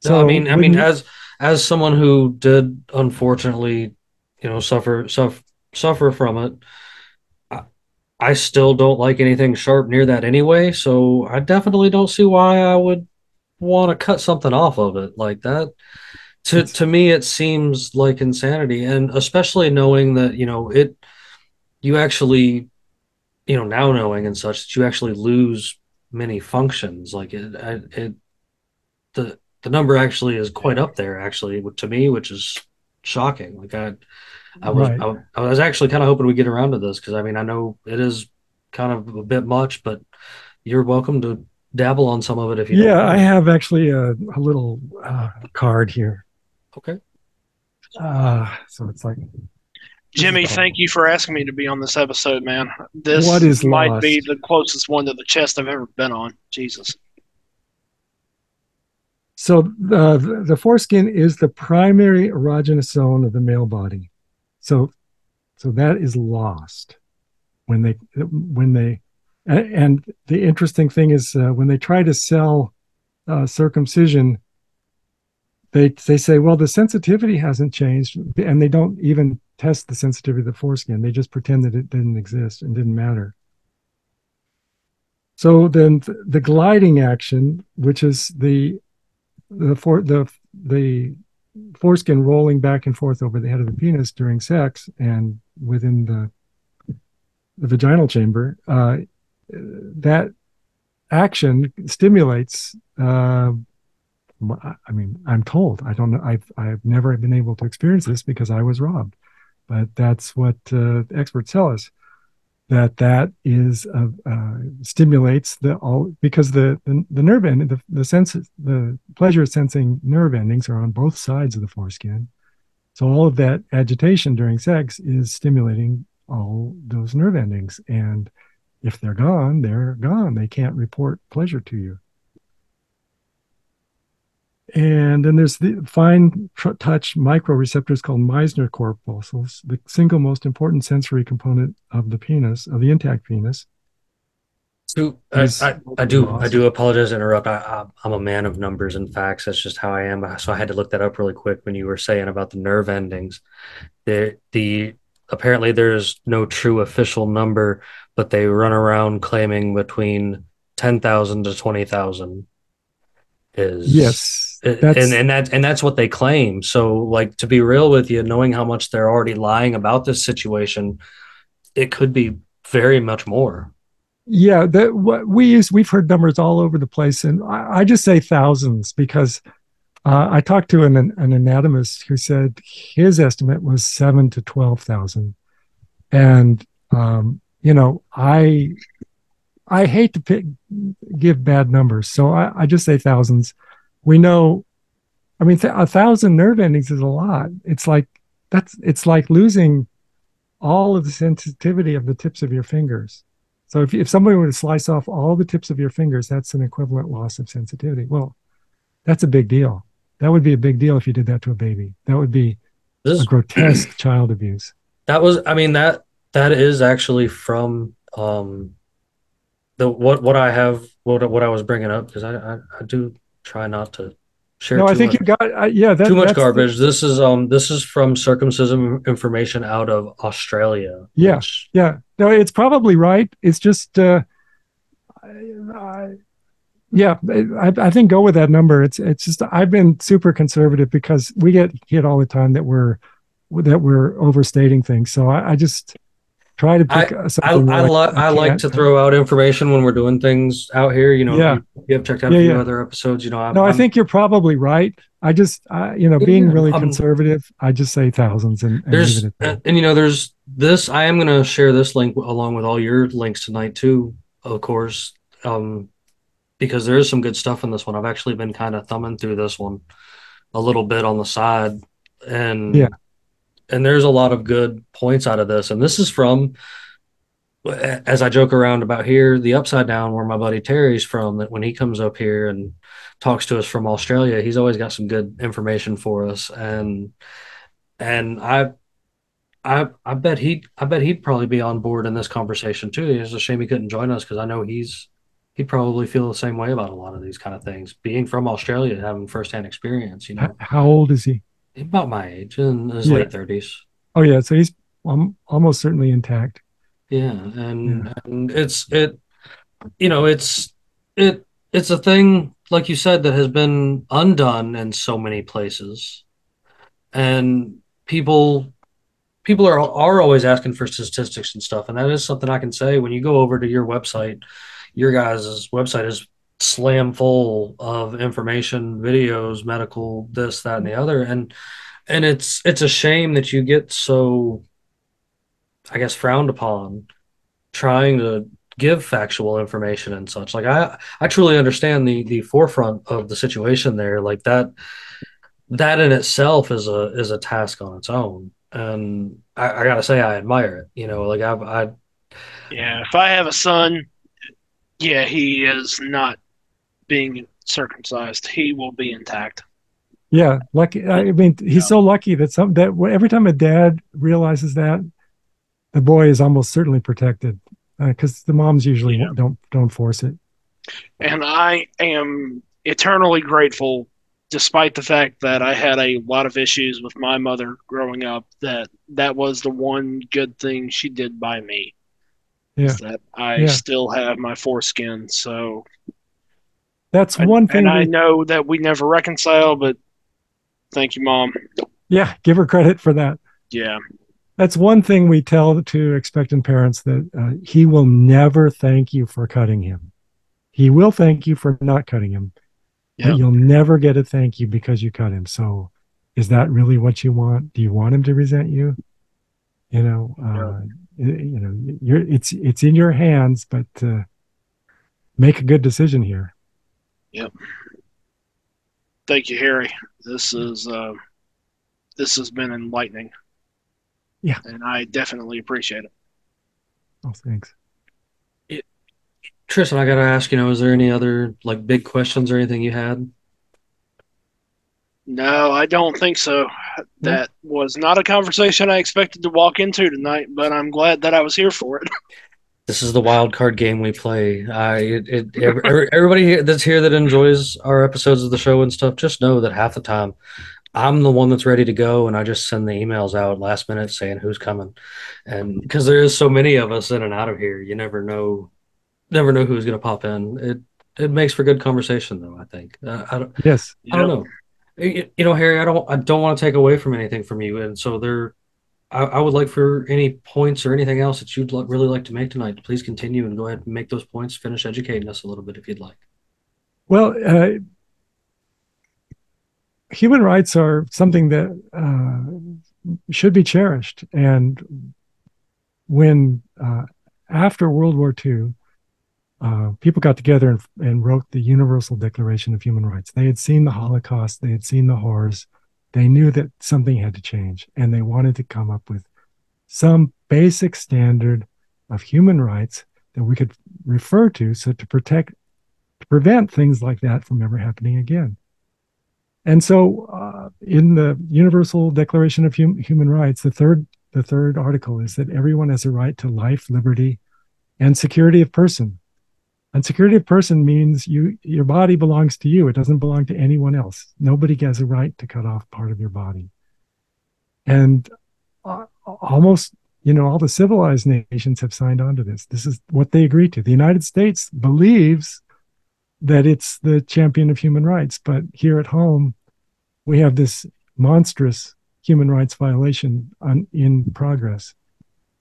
So I mean, I mean, you- as as someone who did unfortunately, you know, suffer suffer suffer from it, I, I still don't like anything sharp near that anyway. So I definitely don't see why I would want to cut something off of it like that. To It's- to me, it seems like insanity, and especially knowing that you know it, you actually, you know, now knowing and such that you actually lose many functions. Like it, it, the the number actually is quite up there actually to me which is shocking like i i was Right. I, I was actually kind of hoping we get around to this because i mean i know it is kind of a bit much but you're welcome to dabble on some of it if you yeah, I have actually a, a little uh, card here. Okay Uh, so it's like Jimmy, thank you for asking me to be on this episode, man. This What is might be the closest one to the chest I've ever been on. Jesus. So the the foreskin is the primary erogenous zone of the male body. So so that is lost when they when they and the interesting thing is uh, when they try to sell uh, circumcision they they say well the sensitivity hasn't changed and they don't even test the sensitivity of the foreskin. They just pretend that it didn't exist and didn't matter. So then th- the gliding action which is the the for the the foreskin rolling back and forth over the head of the penis during sex and within the the vaginal chamber uh, that action stimulates uh, I mean I'm told I don't know I've I've never been able to experience this because I was robbed but that's what uh, experts tell us that that is uh, uh, stimulates the all because the the, the nerve end the the sense the pleasure sensing nerve endings are on both sides of the foreskin So all of that agitation during sex is stimulating all those nerve endings. And if they're gone, they're gone. They can't report pleasure to you. And then there's the fine touch microreceptors called Meissner corpuscles, the single most important sensory component of the penis, of the intact penis. So I, I, I do I do apologize to interrupt. I, I'm a man of numbers and facts. That's just how I am. So I had to look that up really quick when you were saying about the nerve endings. The the apparently there's no true official number, but they run around claiming between ten thousand to twenty thousand is Yes, that's and and that and that's what they claim. So like to be real with you, knowing how much they're already lying about this situation, it could be very much more. yeah. That what we use, we've heard numbers all over the place, and I, I just say thousands because uh, I talked to an an anatomist who said his estimate was seven to twelve thousand, and um, you know I I hate to pick, give bad numbers, so I, I just say thousands. We know, I mean, th- a thousand nerve endings is a lot. It's like that's it's like losing all of the sensitivity of the tips of your fingers. So if if somebody were to slice off all the tips of your fingers, that's an equivalent loss of sensitivity. Well, that's a big deal. That would be a big deal if you did that to a baby. That would be This a is grotesque <clears throat> child abuse. That was, I mean, that that is actually from um the what what I have what what I was bringing up because I, I I do try not to share No, too I think much, you got uh, yeah. That, too much that's the- garbage. This is um this is from circumcision information out of Australia. Yeah. which- yeah, no, it's probably right. It's just uh, I, I, yeah, I, I think go with that number. It's it's just I've been super conservative because we get hit all the time that we're that we're overstating things. So I, I just try to pick uh, I something. I, li- I like can't- to throw out information when we're doing things out here. You know, Yeah. you, you have checked out Yeah, a few yeah. other episodes. You know, I'm, No, I think you're probably right. I just, I, you know, being really conservative, I just say thousands and, and there's and, and, you know there's this i am going to share this link along with all your links tonight too of course um because there is some good stuff in this one i've actually been kind of thumbing through this one a little bit on the side and Yeah. And there's a lot of good points out of this and this is from as i joke around about here the upside down where my buddy terry's from that when he comes up here and talks to us from australia he's always got some good information for us and and i I I bet he I bet he'd probably be on board in this conversation too. It's a shame he couldn't join us because I know he's he'd probably feel the same way about a lot of these kind of things. Being from Australia, having firsthand experience, you know, How old is he? About my age in his Yeah. late thirties. Oh yeah, so he's um, almost certainly intact. Yeah, and and it's it, you know, it's it it's a thing like you said that has been undone in so many places, and people people are are always asking for statistics and stuff, and that is something I can say when you go over to your website, your guys' website is slam full of information, videos, medical, this, that, and the other, and and it's it's a shame that you get so, I guess, frowned upon trying to give factual information and such. Like I I truly understand the the forefront of the situation there. Like that that in itself is a is a task on its own. And I, I gotta say I admire it. You know, like I've I Yeah, if I have a son, yeah, he is not being circumcised. He will be intact. Yeah, lucky. I mean, he's Yeah. so lucky that some that every time a dad realizes that, the boy is almost certainly protected uh, because the moms usually Yeah. don't don't force it. And I am eternally grateful, despite the fact that I had a lot of issues with my mother growing up, that that was the one good thing she did by me. Is that I Yeah. still have my foreskin. So, That's I- one thing. and I know that we never reconcile, but thank you, mom. yeah, give her credit for that. Yeah. That's one thing we tell to expectant parents that uh, he will never thank you for cutting him. He will thank you for not cutting him, Yeah. but you'll never get a thank you because you cut him. So, is that really what you want? Do you want him to resent you? You know, uh, you know, you're it's it's in your hands, but uh, make a good decision here. Thank you, Harry. This is uh, this has been enlightening. Yeah. And I definitely appreciate it. Oh, thanks. It, Tristan, I gotta ask, you know, is there any other like big questions or anything you had? No, I don't think so. That was not a conversation I expected to walk into tonight, but I'm glad that I was here for it. <laughs> This is the wild card game we play. I it, it every- everybody here- that's here that enjoys our episodes of the show and stuff, just know that half the time I'm the one that's ready to go, and I just send the emails out last minute saying who's coming, and because there is so many of us in and out of here, you never know, never know who's gonna pop in. It it makes for good conversation, though. I think. Uh, I don't. Yes. I don't know. You you know, Harry, I don't I don't want to take away from anything from you, and so there, I, I would like for any points or anything else that you'd li- really like to make tonight. Please continue and go ahead and make those points. Finish educating us a little bit if you'd like. Well, uh, human rights are something that uh, should be cherished. And when uh, after World War II, uh, people got together and, and wrote the Universal Declaration of Human Rights. They had seen the Holocaust, they had seen the horrors. They knew that something had to change, and they wanted to come up with some basic standard of human rights that we could refer to so to protect to prevent things like that from ever happening again. And so, uh, in the Universal Declaration of hum- Human Rights, the third the third article is that everyone has a right to life, liberty, and security of person. And security of person means you your body belongs to you; it doesn't belong to anyone else. Nobody has a right to cut off part of your body. And uh, almost you know all the civilized nations have signed on to this. This is what they agree to. The United States believes that it's the champion of human rights. But here at home, we have this monstrous human rights violation on, in progress.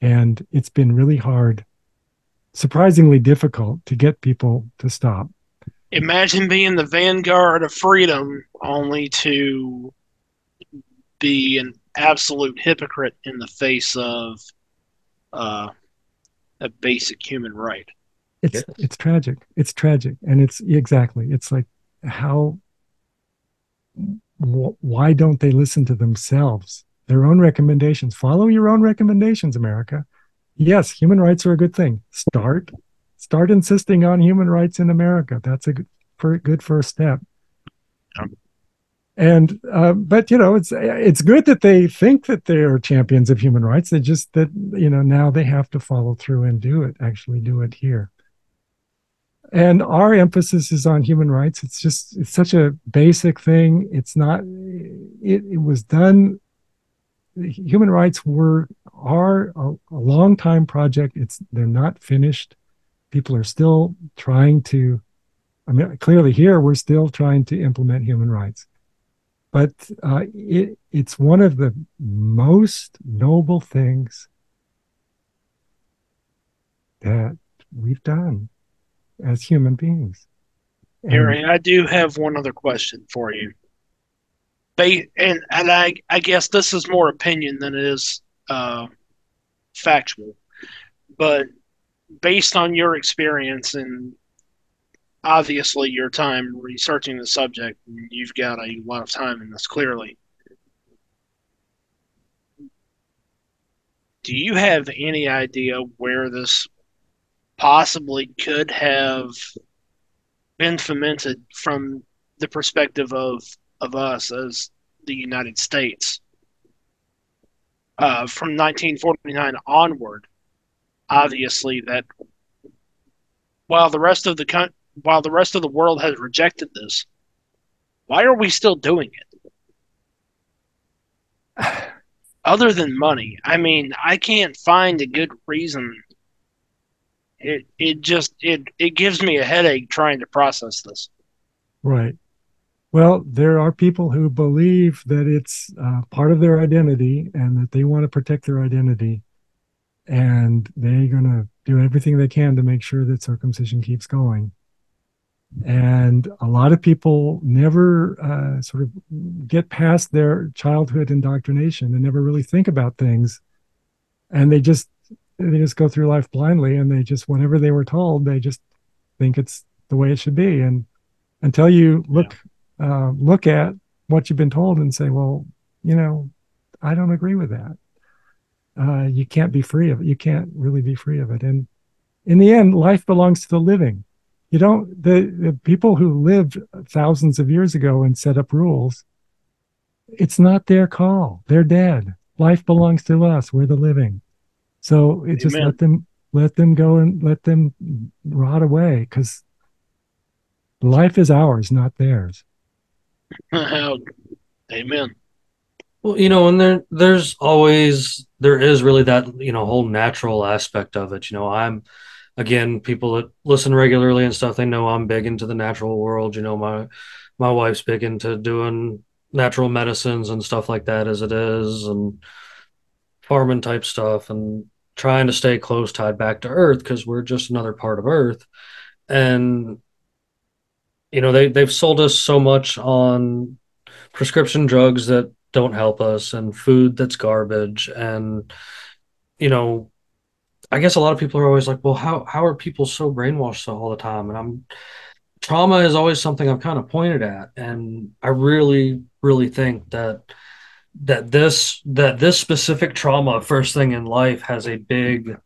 And it's been really hard, surprisingly difficult to get people to stop. Imagine being the vanguard of freedom only to be an absolute hypocrite in the face of uh, a basic human right. It's Yes. it's tragic. It's tragic, and it's exactly. It's like how. Wh- why don't they listen to themselves? Their own recommendations. Follow your own recommendations, America. Yes, human rights are a good thing. Start, start insisting on human rights in America. That's a good, good first step. Yeah. And uh, but you know it's it's good that they think that they're champions of human rights. They just that you know now they have to follow through and do it. Actually, do it here and our emphasis is on human rights it's just it's such a basic thing it's not it, it was done human rights were are a, a long time project it's they're not finished people are still trying to i mean clearly here we're still trying to implement human rights but uh, it, it's one of the most noble things that we've done as human beings. And- Harry, I do have one other question for you. And and I I guess this is more opinion than it is uh, factual, but based on your experience and obviously your time researching the subject, you've got a lot of time in this clearly. Do you have any idea where this possibly could have been fomented from the perspective of of us as the United States uh, from 1949 onward. Obviously, that while the rest of the coun- while the rest of the world has rejected this, why are we still doing it? <sighs> Other than money, I mean, I can't find a good reason it it just it it gives me a headache trying to process this. Right. Well, there are people who believe that it's uh, part of their identity and that they want to protect their identity. And they're going to do everything they can to make sure that circumcision keeps going. And a lot of people never uh, sort of get past their childhood indoctrination and never really think about things. And they just they just go through life blindly and they just whatever they were told, they just think it's the way it should be. And until you look uh, look at what you've been told and say, well, you know, I don't agree with that. Uh, you can't be free of it. You can't really be free of it. And in the end, life belongs to the living. You don't the, the people who lived thousands of years ago and set up rules. It's not their call. They're dead. Life belongs to us. We're the living. So it just let them let them go and let them rot away because life is ours, not theirs. <laughs> Amen. Well, you know, and there there's always there is really that, you know, whole natural aspect of it. You know, I'm again, people that listen regularly and stuff, they know I'm big into the natural world. You know, my my wife's big into doing natural medicines and stuff like that as it is and farming type stuff and trying to stay close tied back to earth because we're just another part of earth. And you know, they they've sold us so much on prescription drugs that don't help us and food that's garbage. And you know i guess a lot of people are always like well how how are people so brainwashed all the time? And i'm trauma is always something i've kind of pointed at. And i really really think that that this that this specific trauma first thing in life has a big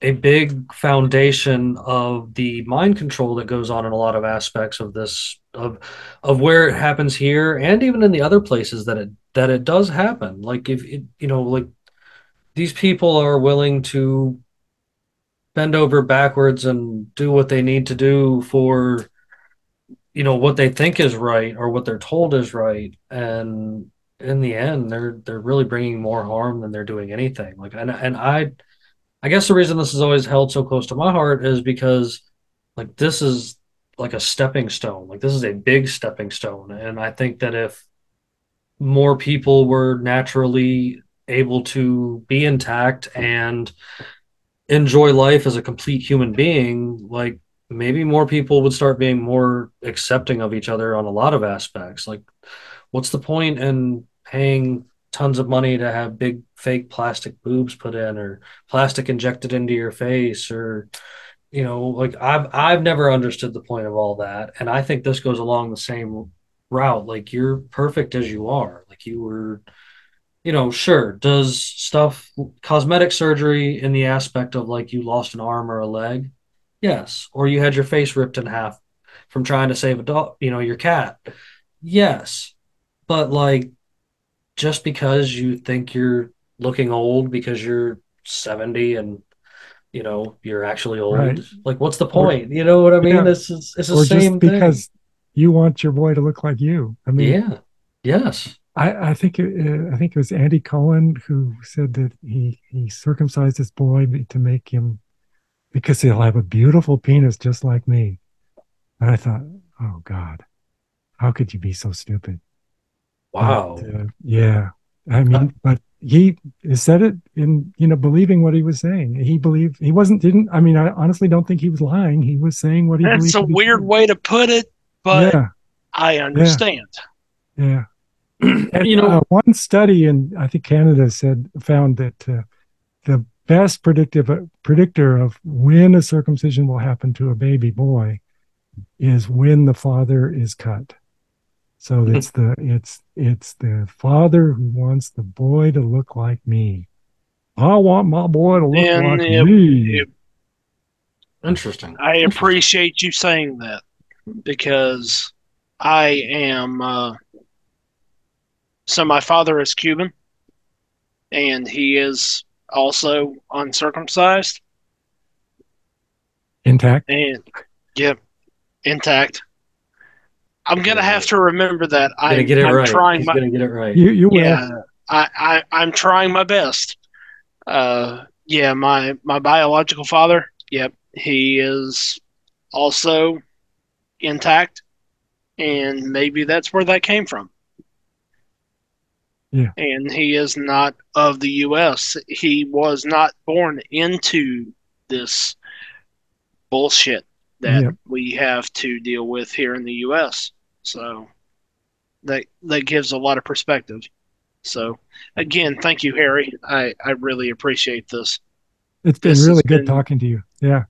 a big foundation of the mind control that goes on in a lot of aspects of this of of where it happens here and even in the other places that it that it does happen. Like if it, you know like these people are willing to bend over backwards and do what they need to do for you know what they think is right or what they're told is right. And in the end they're they're really bringing more harm than they're doing anything. Like and and I I guess the reason this is always held so close to my heart is because like this is like a stepping stone. Like this is a big stepping stone. And I think that if more people were naturally able to be intact and enjoy life as a complete human being, like maybe more people would start being more accepting of each other on a lot of aspects. Like, what's the point in paying tons of money to have big fake plastic boobs put in or plastic injected into your face or you know like i've i've never understood the point of all that. And i think this goes along the same route. Like you're perfect as you are. Like you were you know sure does stuff cosmetic surgery in the aspect of like you lost an arm or a leg? Yes. Or you had your face ripped in half from trying to save a dog you know your cat? Yes. But like just because you think you're looking old because you're 70 and you know you're actually old Right. like what's the point you know what i mean Yeah. it's it's, it's the or same just because you want your boy to look like you. I mean, yeah yes I, I think it, I think it was Andy Cohen who said that he he circumcised his boy to make him because he'll have a beautiful penis just like me. And I thought, oh God, how could you be so stupid? Wow But, uh, yeah, I mean, but he said it in you know believing what he was saying. He believed he wasn't didn't. I mean, I honestly don't think he was lying. He was saying what he That's believed. a weird true. way to put it, but yeah, I understand. yeah. <clears throat> And, You know- uh, one study in I think Canada said found that uh, the best predictive uh, predictor of when a circumcision will happen to a baby boy is when the father is cut. So it's the it's it's the father who wants the boy to look like me. I want my boy to look And like it- me. it- interesting I appreciate you saying that because I am. Uh, so my father is Cuban, and he is also uncircumcised, Intact. and yep, intact. I'm gonna have to remember that. gonna I'm, get it I'm right trying he's my gonna get it right You you will. yeah. I, I I'm trying my best. Uh, yeah, my my biological father. Yep, he is also intact, and maybe that's where that came from. Yeah. And he is not of the U.S. He was not born into this bullshit that Yep. we have to deal with here in the U.S. So that that gives a lot of perspective. So again, thank you, Harry. I I really appreciate this. It's been this really good been- talking to you. Yeah.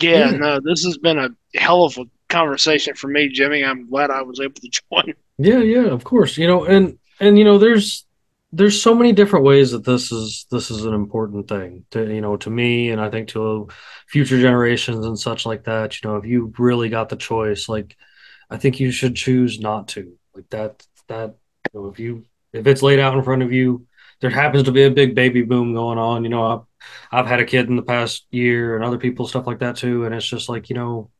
Yeah, Yeah. no, this has been a hell of a conversation for me, Jimmy. I'm glad I was able to <laughs> join. Yeah, yeah, of course. You know, and and you know, there's there's so many different ways that this is this is an important thing to you know to me and I think to future generations and such like that. You know, if you really got the choice, like I think you should choose not to. Like that that you know, if you if it's laid out in front of you, there happens to be a big baby boom going on. You know, I've I've had a kid in the past year and other people stuff like that too, and it's just like you know,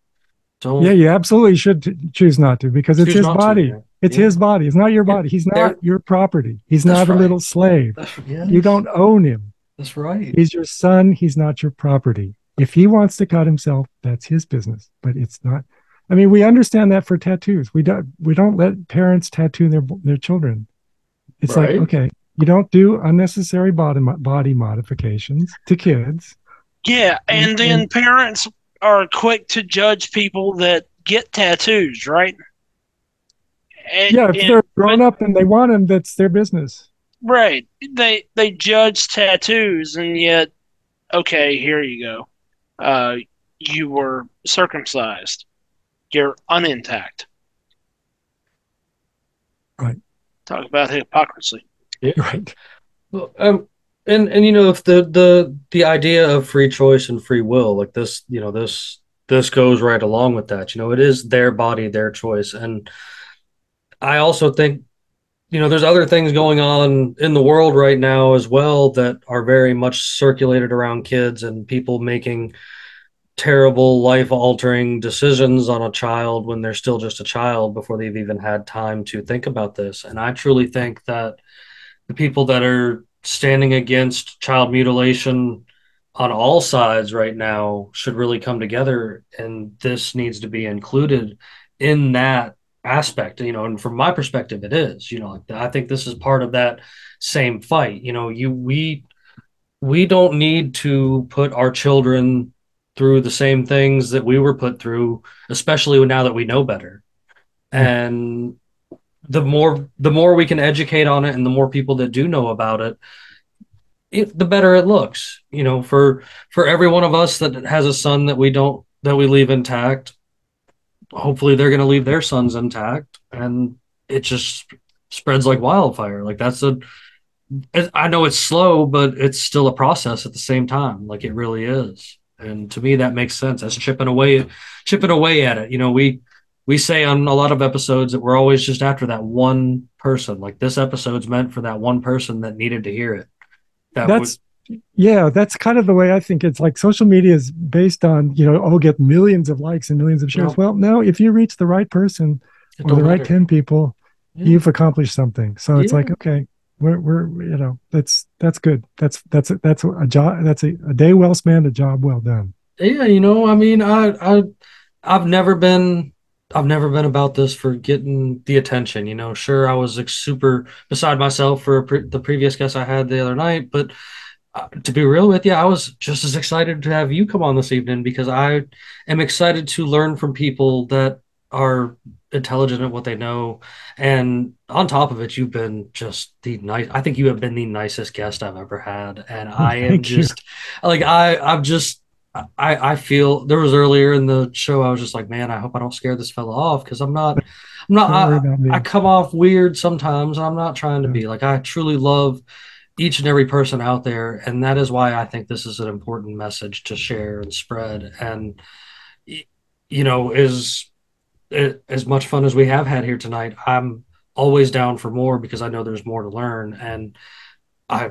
don't Yeah, you absolutely should t- choose not to because it's his not to, body. It's Yeah. his body. It's not your body. He's there- not your property. He's That's not right. a little slave. That's, yeah, You don't own him. That's right. He's your son. He's not your property. If he wants to cut himself, that's his business. But it's not. I mean, we understand that for tattoos. We don't. We don't let parents tattoo their their children. It's Right. like okay, you don't do unnecessary body body modifications to kids. Yeah, and then parents are quick to judge people that get tattoos, right? And, Yeah, if and- they're grown up and they want them, that's their business. right. They they judge tattoos, and yet, okay, here you go. Uh, you were circumcised. You're unintact. Right. Talk about hypocrisy. Yeah, Right. Well, um, and and you know, if the the the idea of free choice and free will, like this, you know, this this goes right along with that. You know, it is their body, their choice, and I also think, you know, there's other things going on in the world right now as well that are very much circulated around kids and people making terrible life altering decisions on a child when they're still just a child before they've even had time to think about this. And I truly think that the people that are standing against child mutilation on all sides right now should really come together and this needs to be included in that aspect. You know and from my perspective it is you know i think this is part of that same fight. You know you we we don't need to put our children through the same things that we were put through especially now that we know better. Hmm. And the more the more we can educate on it and the more people that do know about it, it the better it looks. You know for for every one of us that has a son that we don't that we leave intact hopefully they're going to leave their sons intact and it just spreads like wildfire. Like that's a i know it's slow but it's still a process at the same time. Like it really is. And to me that makes sense. That's chipping away chipping away at it. You know we we say on a lot of episodes that we're always just after that one person like this episode's meant for that one person that needed to hear it that That's yeah, that's kind of the way I think it's like social media is based on, you know, oh, get millions of likes and millions of shares. No. Well, no, if you reach the right person it or the right 10 people, Yeah. you've accomplished something. So it's Yeah. like, okay, we're, we're, you know, that's, that's good. That's, that's, a, that's a job. That's a, a day well spent, a job well done. yeah you know i mean i i i've never been i've never been about this for getting the attention you know? Sure i was like, super beside myself for pre- the previous guest i had the other night but uh, to be real with you i was just as excited to have you come on this evening because i am excited to learn from people that are intelligent at what they know. And on top of it you've been just the nice i think you have been the nicest guest i've ever had. And i am Thank you. just like i i'm just I, I feel there was earlier in the show I was just like, man, I hope I don't scare this fella off because I'm not I'm not I. I come off weird sometimes. and I'm not trying to be like I truly love each and every person out there, and that is why I think this is an important message to share and spread. And you know, is as much fun as we have had here tonight, I'm always down for more because I know there's more to learn, and I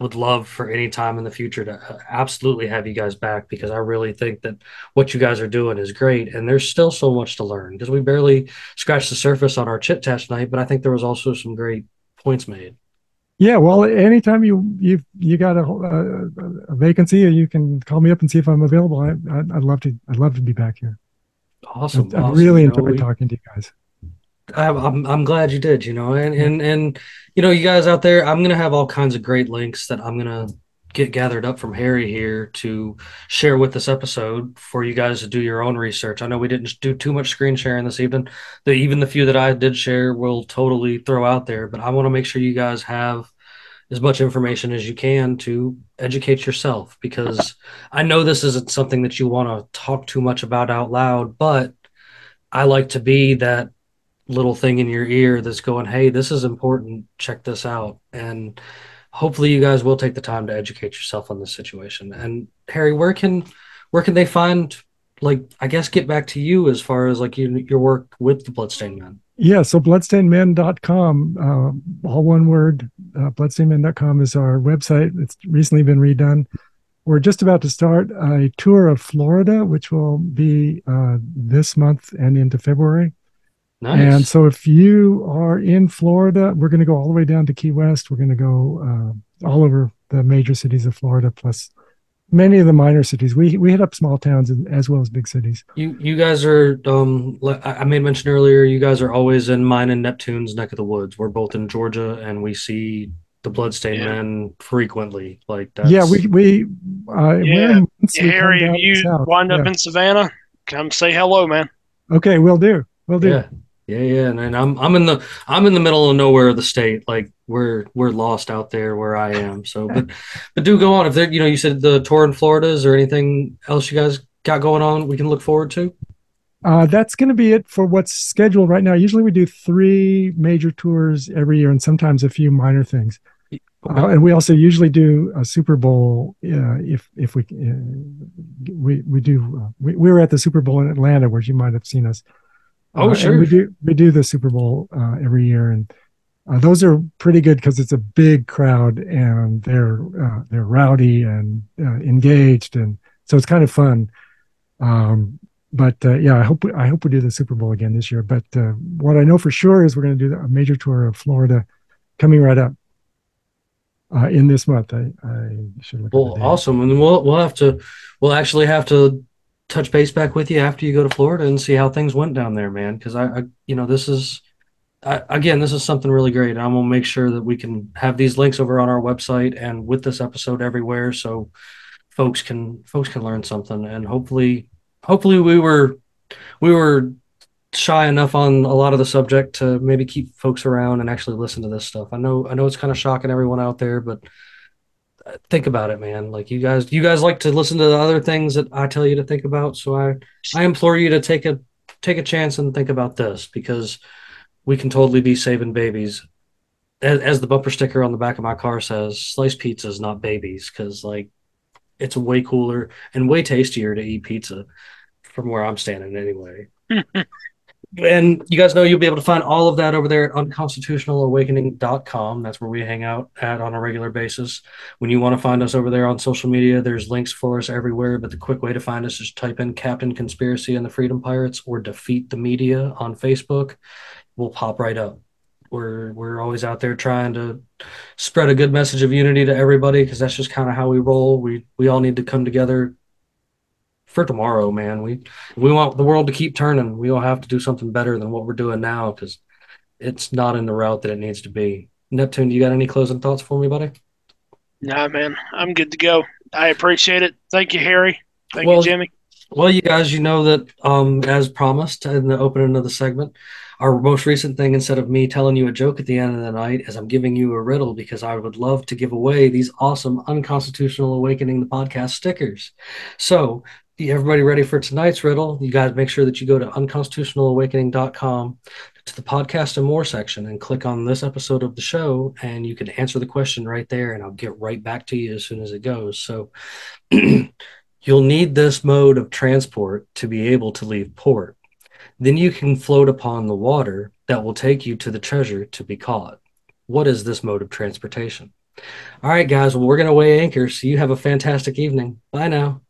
would love for any time in the future to uh, absolutely have you guys back because I really think that what you guys are doing is great and there's still so much to learn because we barely scratched the surface on our chit chat tonight, but I think there was also some great points made. Yeah. Well, anytime you, you, you got a, a, a vacancy, you can call me up and see if I'm available. I, I, I'd love to, I'd love to be back here. Awesome. I've awesome. really enjoyed we- talking to you guys. I'm, I'm glad you did, you know, and and and you know, you guys out there, I'm gonna have all kinds of great links that I'm gonna get gathered up from Harry here to share with this episode for you guys to do your own research. I know we didn't do too much screen sharing this evening. The even the few that I did share will totally throw out there, but I want to make sure you guys have as much information as you can to educate yourself because I know this isn't something that you want to talk too much about out loud, but I like to be that little thing in your ear that's going, "Hey, this is important. Check this out." And hopefully, you guys will take the time to educate yourself on this situation. And Harry, where can where can they find like I guess get back to you as far as like you, your work with the Bloodstained Men? Yeah, so bloodstainedmen.com, uh, all one word, uh, bloodstainedmen.com is our website. It's recently been redone. We're just about to start a tour of Florida, which will be uh, this month and into February. Nice. And so if you are in Florida, we're going to go all the way down to Key West. We're going to go uh, all over the major cities of Florida, plus many of the minor cities. We we hit up small towns as well as big cities. You you guys are um I I made mention earlier, you guys are always in mine and Neptune's neck of the woods. We're both in Georgia and we see the Bloodstained Yeah. Men frequently. Like that's Yeah, we we uh, Yeah. we're months Yeah, we Harry, down if you wind up Yeah. in Savannah, come say hello, man. Okay, we'll do. We'll do. yeah. Yeah, yeah. And, and I'm I'm in the I'm in the middle of nowhere of the state. Like we're we're lost out there where I am. So but <laughs> but do go on. If there you know, you said the tour in Florida, is there anything else you guys got going on we can look forward to? Uh, that's going to be it for what's scheduled right now. Usually we do three major tours every year and sometimes a few minor things. Uh, and we also usually do a Super Bowl uh, if if we uh, we we do uh, we, we were at the Super Bowl in Atlanta where you might have seen us. Oh, Uh, sure. we do we do the Super Bowl uh, every year and uh, those are pretty good because it's a big crowd and they're uh, they're rowdy and uh, engaged and so it's kind of fun. Um, but uh, yeah, I hope we, I hope we do the Super Bowl again this year. But uh, what I know for sure is we're going to do a major tour of Florida coming right up uh, in this month. I, I should look. Well, awesome. And we'll we'll have to we'll actually have to touch base back with you after you go to Florida and see how things went down there, man. Because I, I, you know, this is I, again, this is something really great. I'm gonna make sure that we can have these links over on our website and with this episode everywhere, so folks can folks can learn something. And hopefully, hopefully we were we were shy enough on a lot of the subject to maybe keep folks around and actually listen to this stuff. I know I know it's kind of shocking everyone out there, but think about it, man. Like you guys, you guys like to listen to the other things that I tell you to think about. So I, I implore you to take a take a chance and think about this because we can totally be saving babies. As, as the bumper sticker on the back of my car says, sliced pizzas, not babies, because like it's way cooler and way tastier to eat pizza from where I'm standing anyway. <laughs> and you guys know you'll be able to find all of that over there at unconstitutionalawakening.com. That's where we hang out at on a regular basis. When you want to find us over there on social media, there's links for us everywhere. But the quick way to find us is type in Captain Conspiracy and the Freedom Pirates or Defeat the Media on Facebook. We'll pop right up. We're we're always out there trying to spread a good message of unity to everybody because that's just kind of how we roll. We we all need to come together for tomorrow, man. We we want the world to keep turning. We all have to do something better than what we're doing now because it's not in the route that it needs to be. Neptune, do you got any closing thoughts for me, buddy? Nah, man, I'm good to go. I appreciate it. Thank you, Harry. Thank Well, you, Jimmy. Well, you guys, you know that um, as promised in the opening of the segment, our most recent thing, instead of me telling you a joke at the end of the night, is I'm giving you a riddle because I would love to give away these awesome Unconstitutional Awakening the podcast stickers. So, everybody ready for tonight's riddle? You guys make sure that you go to unconstitutionalawakening.com to the podcast and more section and click on this episode of the show, and you can answer the question right there, and I'll get right back to you as soon as it goes. So, <clears throat> you'll need this mode of transport to be able to leave port. Then you can float upon the water that will take you to the treasure to be caught. What is this mode of transportation? All right, guys, well, we're going to weigh anchor, so you have a fantastic evening. Bye now.